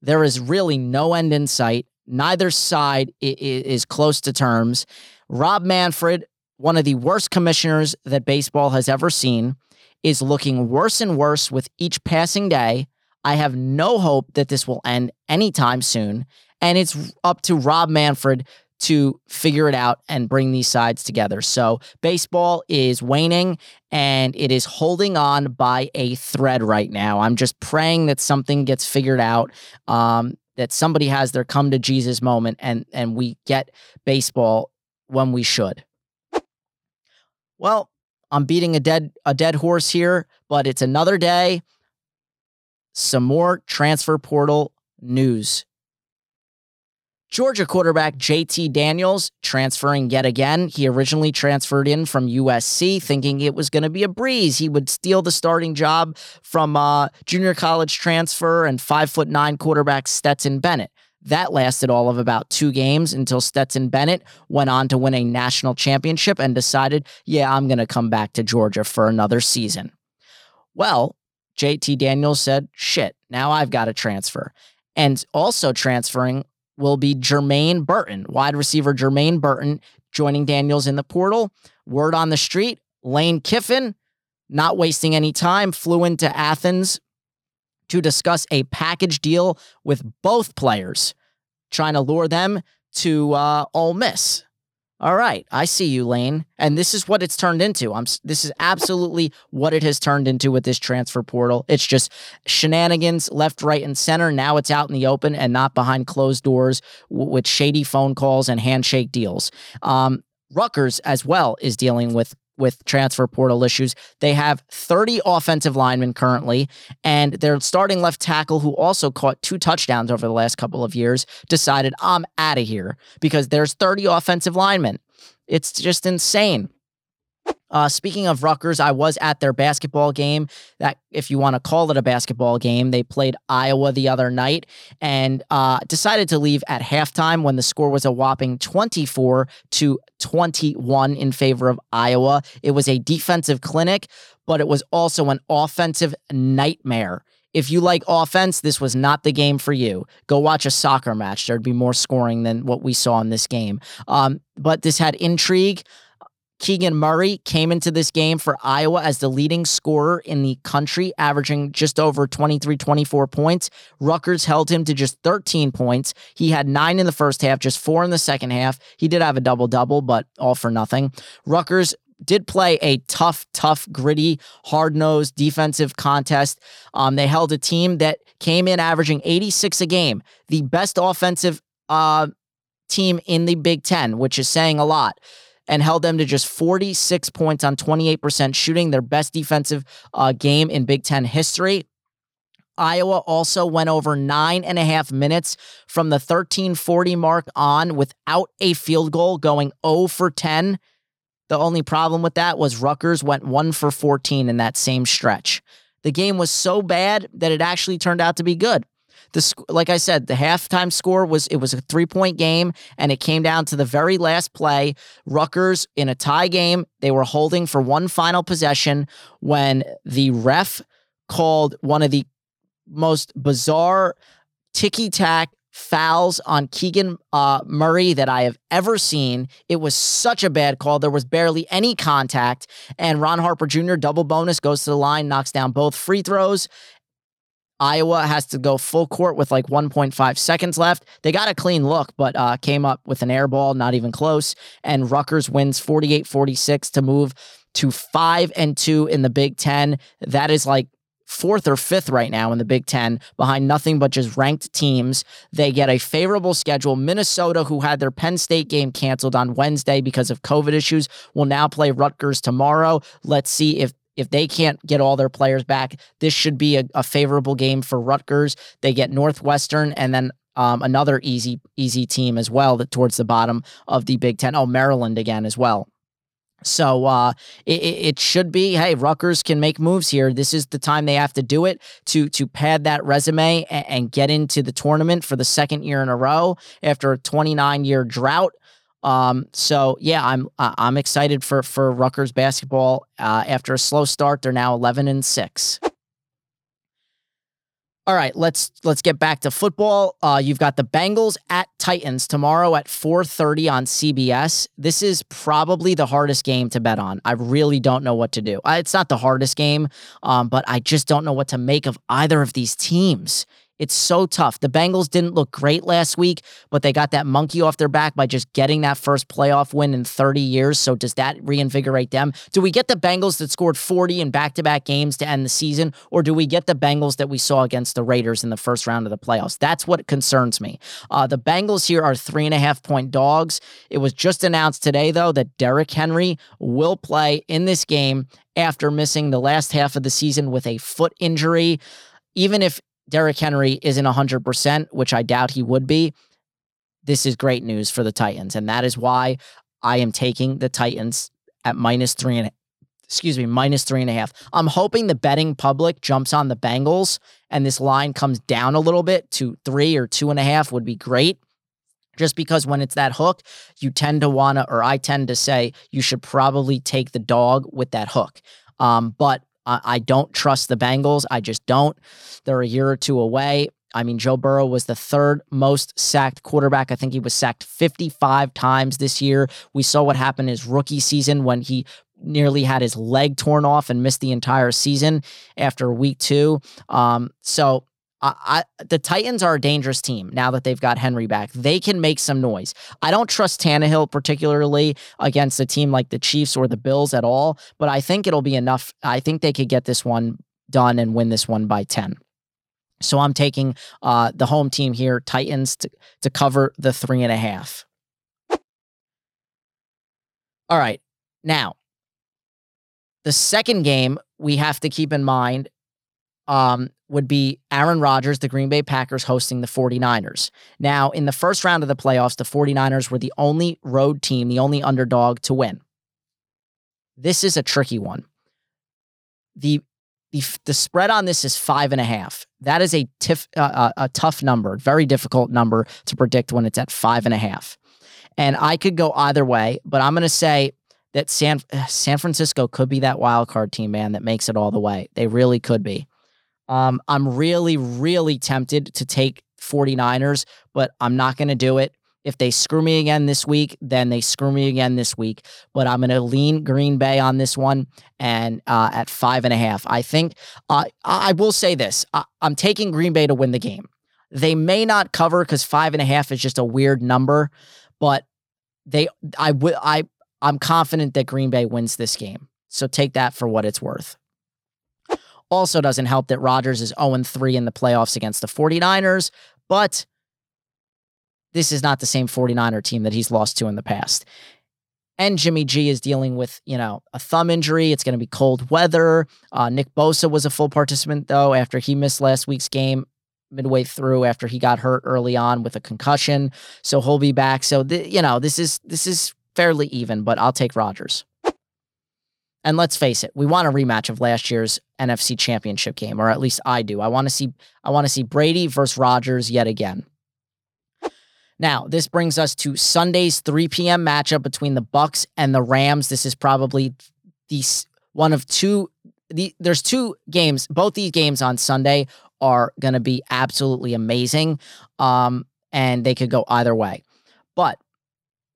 There is really no end in sight. Neither side is close to terms. Rob Manfred, one of the worst commissioners that baseball has ever seen, is looking worse and worse with each passing day. I have no hope that this will end anytime soon. And it's up to Rob Manfred to figure it out and bring these sides together. So baseball is waning and it is holding on by a thread right now. I'm just praying that something gets figured out. Um, that somebody has their come to Jesus moment and and we get baseball when we should. Well, I'm beating a dead a dead horse here, but it's another day. Some more transfer portal news. Georgia quarterback JT Daniels transferring yet again. He originally transferred in from USC thinking it was going to be a breeze. He would steal the starting job from uh, junior college transfer and five foot nine quarterback Stetson Bennett. That lasted all of about two games until Stetson Bennett went on to win a national championship and decided, yeah, I'm going to come back to Georgia for another season. Well, JT Daniels said, shit, now I've got to transfer. And also transferring will be Jermaine Burton, wide receiver Jermaine Burton, joining Daniels in the portal. Word on the street Lane Kiffin, not wasting any time, flew into Athens to discuss a package deal with both players, trying to lure them to uh, Ole Miss. All right, I see you, Lane. And this is what it's turned into. I'm this is absolutely what it has turned into with this transfer portal. It's just shenanigans left, right, and center. Now it's out in the open and not behind closed doors w- with shady phone calls and handshake deals. Um, Rutgers as well is dealing with with transfer portal issues. They have 30 offensive linemen currently, and their starting left tackle, who also caught two touchdowns over the last couple of years, decided, I'm out of here because there's 30 offensive linemen. It's just insane. Uh, speaking of Rutgers, I was at their basketball game. That, if you want to call it a basketball game, they played Iowa the other night and uh, decided to leave at halftime when the score was a whopping 24 to 21 in favor of Iowa. It was a defensive clinic, but it was also an offensive nightmare. If you like offense, this was not the game for you. Go watch a soccer match. There'd be more scoring than what we saw in this game. Um, but this had intrigue. Keegan Murray came into this game for Iowa as the leading scorer in the country, averaging just over 23, 24 points. Rutgers held him to just 13 points. He had nine in the first half, just four in the second half. He did have a double double, but all for nothing. Rutgers did play a tough, tough, gritty, hard nosed defensive contest. Um, they held a team that came in averaging 86 a game, the best offensive uh, team in the Big Ten, which is saying a lot and held them to just 46 points on 28% shooting, their best defensive uh, game in Big Ten history. Iowa also went over nine and a half minutes from the 1340 mark on without a field goal, going 0 for 10. The only problem with that was Rutgers went 1 for 14 in that same stretch. The game was so bad that it actually turned out to be good. The like I said, the halftime score was it was a three point game, and it came down to the very last play. Rutgers in a tie game, they were holding for one final possession when the ref called one of the most bizarre ticky tack fouls on Keegan uh, Murray that I have ever seen. It was such a bad call. There was barely any contact. And Ron Harper Jr., double bonus, goes to the line, knocks down both free throws. Iowa has to go full court with like 1.5 seconds left. They got a clean look, but uh, came up with an air ball, not even close. And Rutgers wins 48 46 to move to 5 and 2 in the Big Ten. That is like fourth or fifth right now in the Big Ten, behind nothing but just ranked teams. They get a favorable schedule. Minnesota, who had their Penn State game canceled on Wednesday because of COVID issues, will now play Rutgers tomorrow. Let's see if if they can't get all their players back, this should be a, a favorable game for Rutgers. They get Northwestern and then um, another easy easy team as well that towards the bottom of the Big Ten. Oh, Maryland again as well. So uh, it, it should be, hey, Rutgers can make moves here. This is the time they have to do it to to pad that resume and, and get into the tournament for the second year in a row after a 29 year drought. Um, so yeah, I'm I'm excited for for Rutgers basketball. Uh, after a slow start, they're now 11 and six. All right, let's let's get back to football. Uh, you've got the Bengals at Titans tomorrow at 4:30 on CBS. This is probably the hardest game to bet on. I really don't know what to do. It's not the hardest game, um, but I just don't know what to make of either of these teams. It's so tough. The Bengals didn't look great last week, but they got that monkey off their back by just getting that first playoff win in 30 years. So does that reinvigorate them? Do we get the Bengals that scored 40 in back-to-back games to end the season, or do we get the Bengals that we saw against the Raiders in the first round of the playoffs? That's what concerns me. Uh, the Bengals here are three and a half point dogs. It was just announced today, though, that Derrick Henry will play in this game after missing the last half of the season with a foot injury even if Derrick Henry isn't 100%, which I doubt he would be, this is great news for the Titans. And that is why I am taking the Titans at minus three and excuse me, minus three and a half. I'm hoping the betting public jumps on the Bengals and this line comes down a little bit to three or two and a half would be great. Just because when it's that hook, you tend to want to, or I tend to say, you should probably take the dog with that hook. Um, but I don't trust the Bengals. I just don't. They're a year or two away. I mean, Joe Burrow was the third most sacked quarterback. I think he was sacked 55 times this year. We saw what happened his rookie season when he nearly had his leg torn off and missed the entire season after week two. Um, so I, I, the Titans are a dangerous team now that they've got Henry back. They can make some noise. I don't trust Tannehill particularly against a team like the Chiefs or the Bills at all, but I think it'll be enough. I think they could get this one done and win this one by 10. So I'm taking uh, the home team here, Titans, to, to cover the three and a half. All right. Now, the second game we have to keep in mind um, would be Aaron Rodgers, the Green Bay Packers, hosting the 49ers. Now, in the first round of the playoffs, the 49ers were the only road team, the only underdog to win. This is a tricky one. The the, the spread on this is five and a half. That is a, tif, uh, uh a tough number, very difficult number to predict when it's at five and a half. And I could go either way, but I'm going to say that San San Francisco could be that wild card team, man, that makes it all the way. They really could be. Um, I'm really, really tempted to take 49ers, but I'm not going to do it. If they screw me again this week, then they screw me again this week. But I'm going to lean Green Bay on this one and uh, at five and a half. I think uh, I will say this I, I'm taking Green Bay to win the game. They may not cover because five and a half is just a weird number, but they I will I I'm confident that Green Bay wins this game. So take that for what it's worth. Also doesn't help that Rodgers is 0 3 in the playoffs against the 49ers, but this is not the same 49er team that he's lost to in the past. And Jimmy G is dealing with, you know, a thumb injury. It's going to be cold weather. Uh, Nick Bosa was a full participant, though, after he missed last week's game midway through after he got hurt early on with a concussion. So he'll be back. So, th- you know, this is this is fairly even, but I'll take Rodgers. And let's face it, we want a rematch of last year's NFC Championship game, or at least I do. I want to see I want to see Brady versus Rodgers yet again. Now, this brings us to Sunday's 3 p.m. matchup between the Bucks and the Rams. This is probably the one of two. The, there's two games. Both these games on Sunday are going to be absolutely amazing, um, and they could go either way. But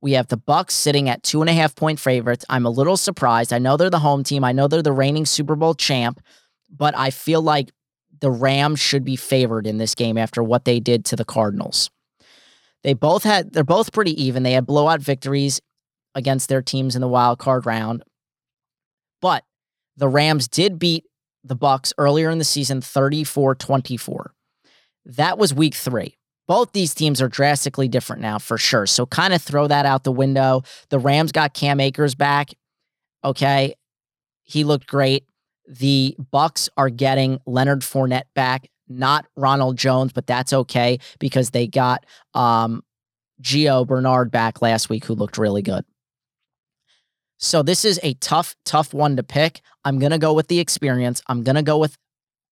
we have the Bucks sitting at two and a half point favorites. I'm a little surprised. I know they're the home team. I know they're the reigning Super Bowl champ, but I feel like the Rams should be favored in this game after what they did to the Cardinals. They both had they're both pretty even. They had blowout victories against their teams in the wild card round. But the Rams did beat the Bucks earlier in the season 34-24. That was week 3. Both these teams are drastically different now for sure. So kind of throw that out the window. The Rams got Cam Akers back. Okay. He looked great. The Bucks are getting Leonard Fournette back not Ronald Jones, but that's okay because they got um, Gio Bernard back last week, who looked really good. So this is a tough, tough one to pick. I'm gonna go with the experience. I'm gonna go with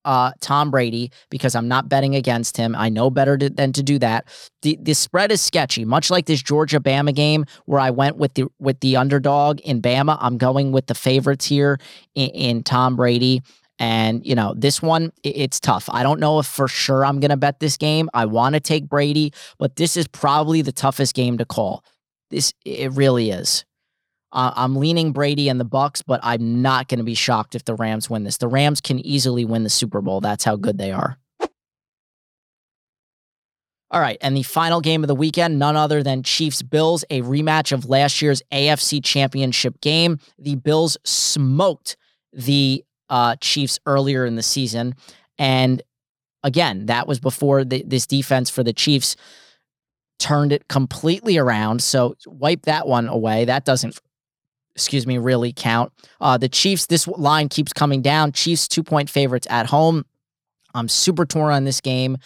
uh, Tom Brady because I'm not betting against him. I know better to, than to do that. The the spread is sketchy, much like this Georgia Bama game where I went with the with the underdog in Bama. I'm going with the favorites here in, in Tom Brady. And, you know, this one, it's tough. I don't know if for sure I'm going to bet this game. I want to take Brady, but this is probably the toughest game to call. This, it really is. Uh, I'm leaning Brady and the Bucks, but I'm not going to be shocked if the Rams win this. The Rams can easily win the Super Bowl. That's how good they are. All right, and the final game of the weekend, none other than Chiefs Bills, a rematch of last year's AFC Championship game. The Bills smoked the uh, Chiefs earlier in the season. And again, that was before the, this defense for the Chiefs turned it completely around. So wipe that one away. That doesn't, excuse me, really count. Uh, the Chiefs, this line keeps coming down. Chiefs two point favorites at home. I'm super torn on this game.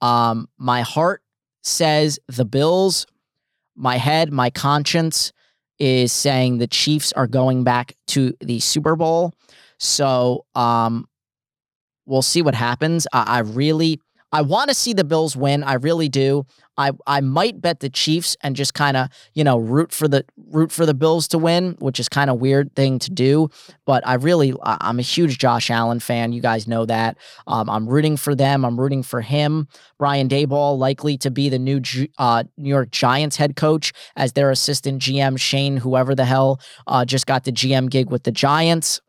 Um, my heart says the Bills. My head, my conscience is saying the Chiefs are going back to the Super Bowl. So um, we'll see what happens. I, I really I want to see the Bills win. I really do. I I might bet the Chiefs and just kind of you know root for the root for the Bills to win, which is kind of weird thing to do. But I really I'm a huge Josh Allen fan. You guys know that. Um, I'm rooting for them. I'm rooting for him. Brian Daboll likely to be the new uh, New York Giants head coach as their assistant GM Shane whoever the hell uh, just got the GM gig with the Giants.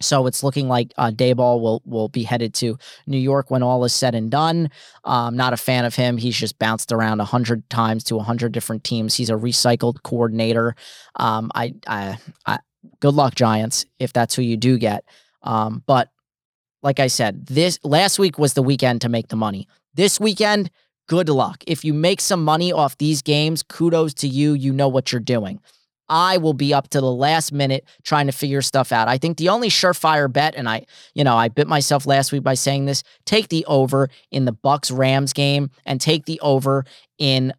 So it's looking like uh, Daboll will will be headed to New York when all is said and done. Um, not a fan of him. He's just bounced around hundred times to hundred different teams. He's a recycled coordinator. Um, I, I, I, good luck Giants if that's who you do get. Um, but like I said, this last week was the weekend to make the money. This weekend, good luck. If you make some money off these games, kudos to you. You know what you're doing. I will be up to the last minute trying to figure stuff out. I think the only surefire bet, and I, you know, I bit myself last week by saying this: take the over in the Bucks Rams game, and take the over in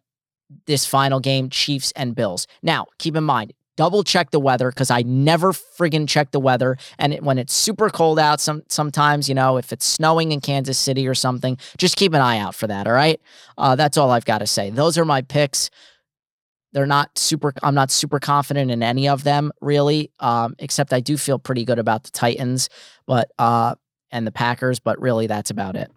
this final game, Chiefs and Bills. Now, keep in mind, double check the weather because I never friggin' check the weather. And it, when it's super cold out, some sometimes you know if it's snowing in Kansas City or something, just keep an eye out for that. All right, uh, that's all I've got to say. Those are my picks. They're not super. I'm not super confident in any of them really, um, except I do feel pretty good about the Titans, but uh, and the Packers. But really, that's about it.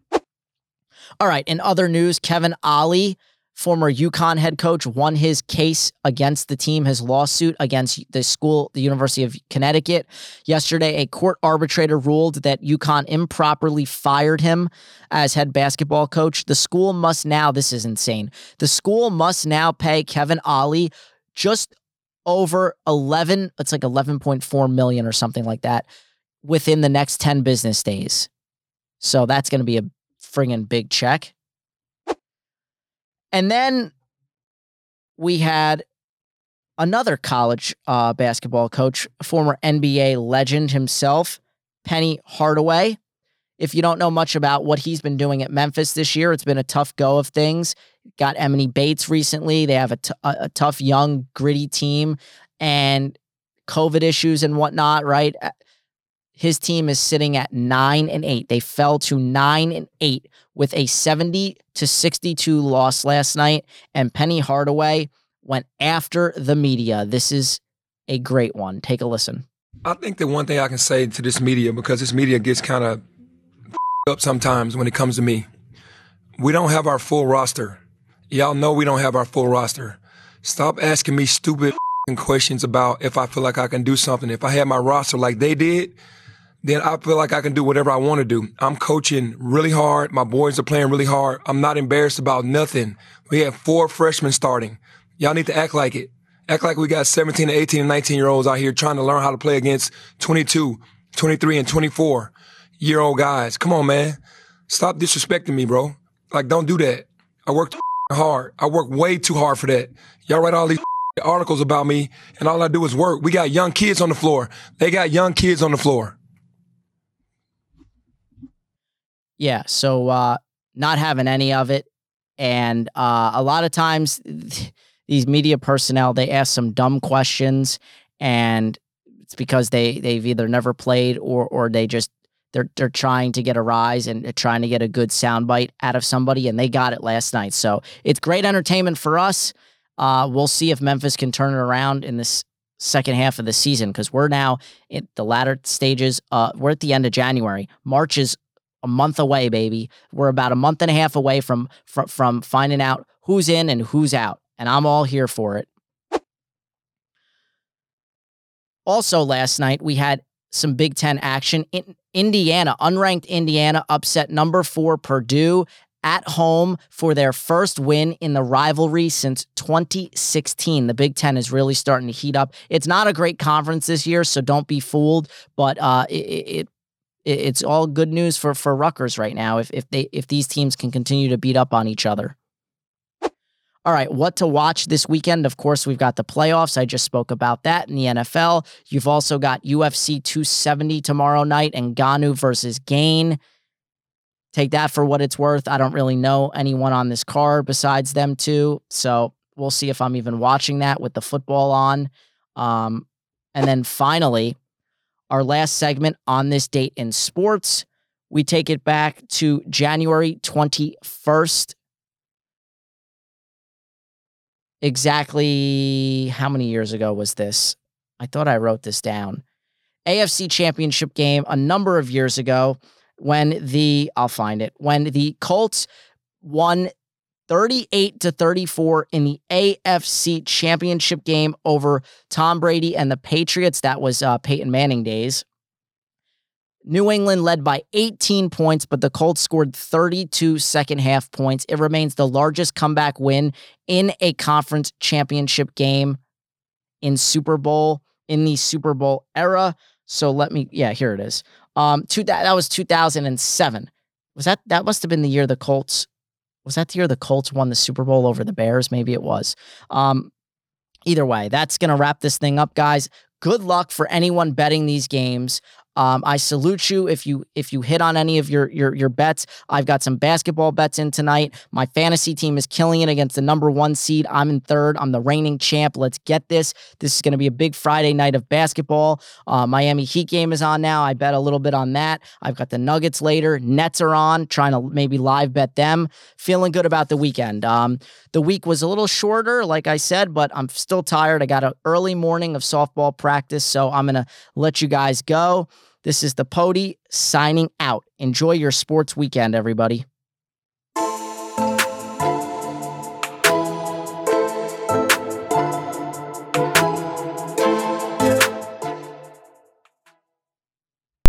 All right. In other news, Kevin Ollie former UConn head coach, won his case against the team, his lawsuit against the school, the University of Connecticut. Yesterday, a court arbitrator ruled that UConn improperly fired him as head basketball coach. The school must now, this is insane, the school must now pay Kevin Ollie just over 11, it's like 11.4 million or something like that within the next 10 business days. So that's going to be a friggin' big check. And then we had another college uh, basketball coach, former NBA legend himself, Penny Hardaway. If you don't know much about what he's been doing at Memphis this year, it's been a tough go of things. Got Emoni Bates recently. They have a, t- a tough, young, gritty team and COVID issues and whatnot, right? His team is sitting at nine and eight. They fell to nine and eight with a 70 to 62 loss last night. And Penny Hardaway went after the media. This is a great one. Take a listen. I think the one thing I can say to this media, because this media gets kind of up sometimes when it comes to me, we don't have our full roster. Y'all know we don't have our full roster. Stop asking me stupid questions about if I feel like I can do something. If I had my roster like they did, then I feel like I can do whatever I want to do. I'm coaching really hard. My boys are playing really hard. I'm not embarrassed about nothing. We have four freshmen starting. Y'all need to act like it. Act like we got 17 to 18 and 19 year olds out here trying to learn how to play against 22, 23 and 24 year old guys. Come on, man. Stop disrespecting me, bro. Like, don't do that. I worked hard. I work way too hard for that. Y'all write all these articles about me and all I do is work. We got young kids on the floor. They got young kids on the floor. Yeah. So, uh, not having any of it. And uh, a lot of times, these media personnel they ask some dumb questions, and it's because they they've either never played or or they just they're they're trying to get a rise and trying to get a good soundbite out of somebody, and they got it last night. So it's great entertainment for us. Uh, we'll see if Memphis can turn it around in this second half of the season because we're now in the latter stages. Uh, we're at the end of January. March is a month away, baby. We're about a month and a half away from from, from finding out who's in and who's out, and I'm all here for it. Also, last night we had some Big Ten action. In Indiana, unranked Indiana, upset number four Purdue at home for their first win in the rivalry since 2016. The Big Ten is really starting to heat up. It's not a great conference this year, so don't be fooled. But uh, it, it it's all good news for for Rutgers right now if if they if these teams can continue to beat up on each other. All right, what to watch this weekend? Of course, we've got the playoffs. I just spoke about that in the NFL. You've also got UFC 270 tomorrow night and Ngannou versus Gane. Take that for what it's worth. I don't really know anyone on this card besides them two. So we'll see if I'm even watching that with the football on. Um, and then finally, our last segment on this date in sports. We take it back to January 21st. Exactly how many years ago was this? I thought I wrote this down. AFC Championship game a number of years ago when the, I'll find it, when the Colts won 38 to 34 in the AFC Championship game over Tom Brady and the Patriots. That was uh, Peyton Manning days. New England led by 18 points, but the Colts scored 32 second half points. It remains the largest comeback win in a conference championship game in Super Bowl in the Super Bowl era. So let me, yeah, here it is. Um, two, that, that was 2007. Was that that must have been the year the Colts was that the year the Colts won the Super Bowl over the Bears? Maybe it was. Um, either way, that's going to wrap this thing up, guys. Good luck for anyone betting these games. Um, I salute you if you if you hit on any of your your your bets. I've got some basketball bets in tonight. My fantasy team is killing it against the number one seed. I'm in third. I'm the reigning champ. Let's get this. This is going to be a big Friday night of basketball. Uh, Miami Heat game is on now. I bet a little bit on that. I've got the Nuggets later. Nets are on. Trying to maybe live bet them. Feeling good about the weekend. Um, the week was a little shorter, like I said, but I'm still tired. I got an early morning of softball practice, so I'm gonna let you guys go. This is the Pody signing out. Enjoy your sports weekend, everybody.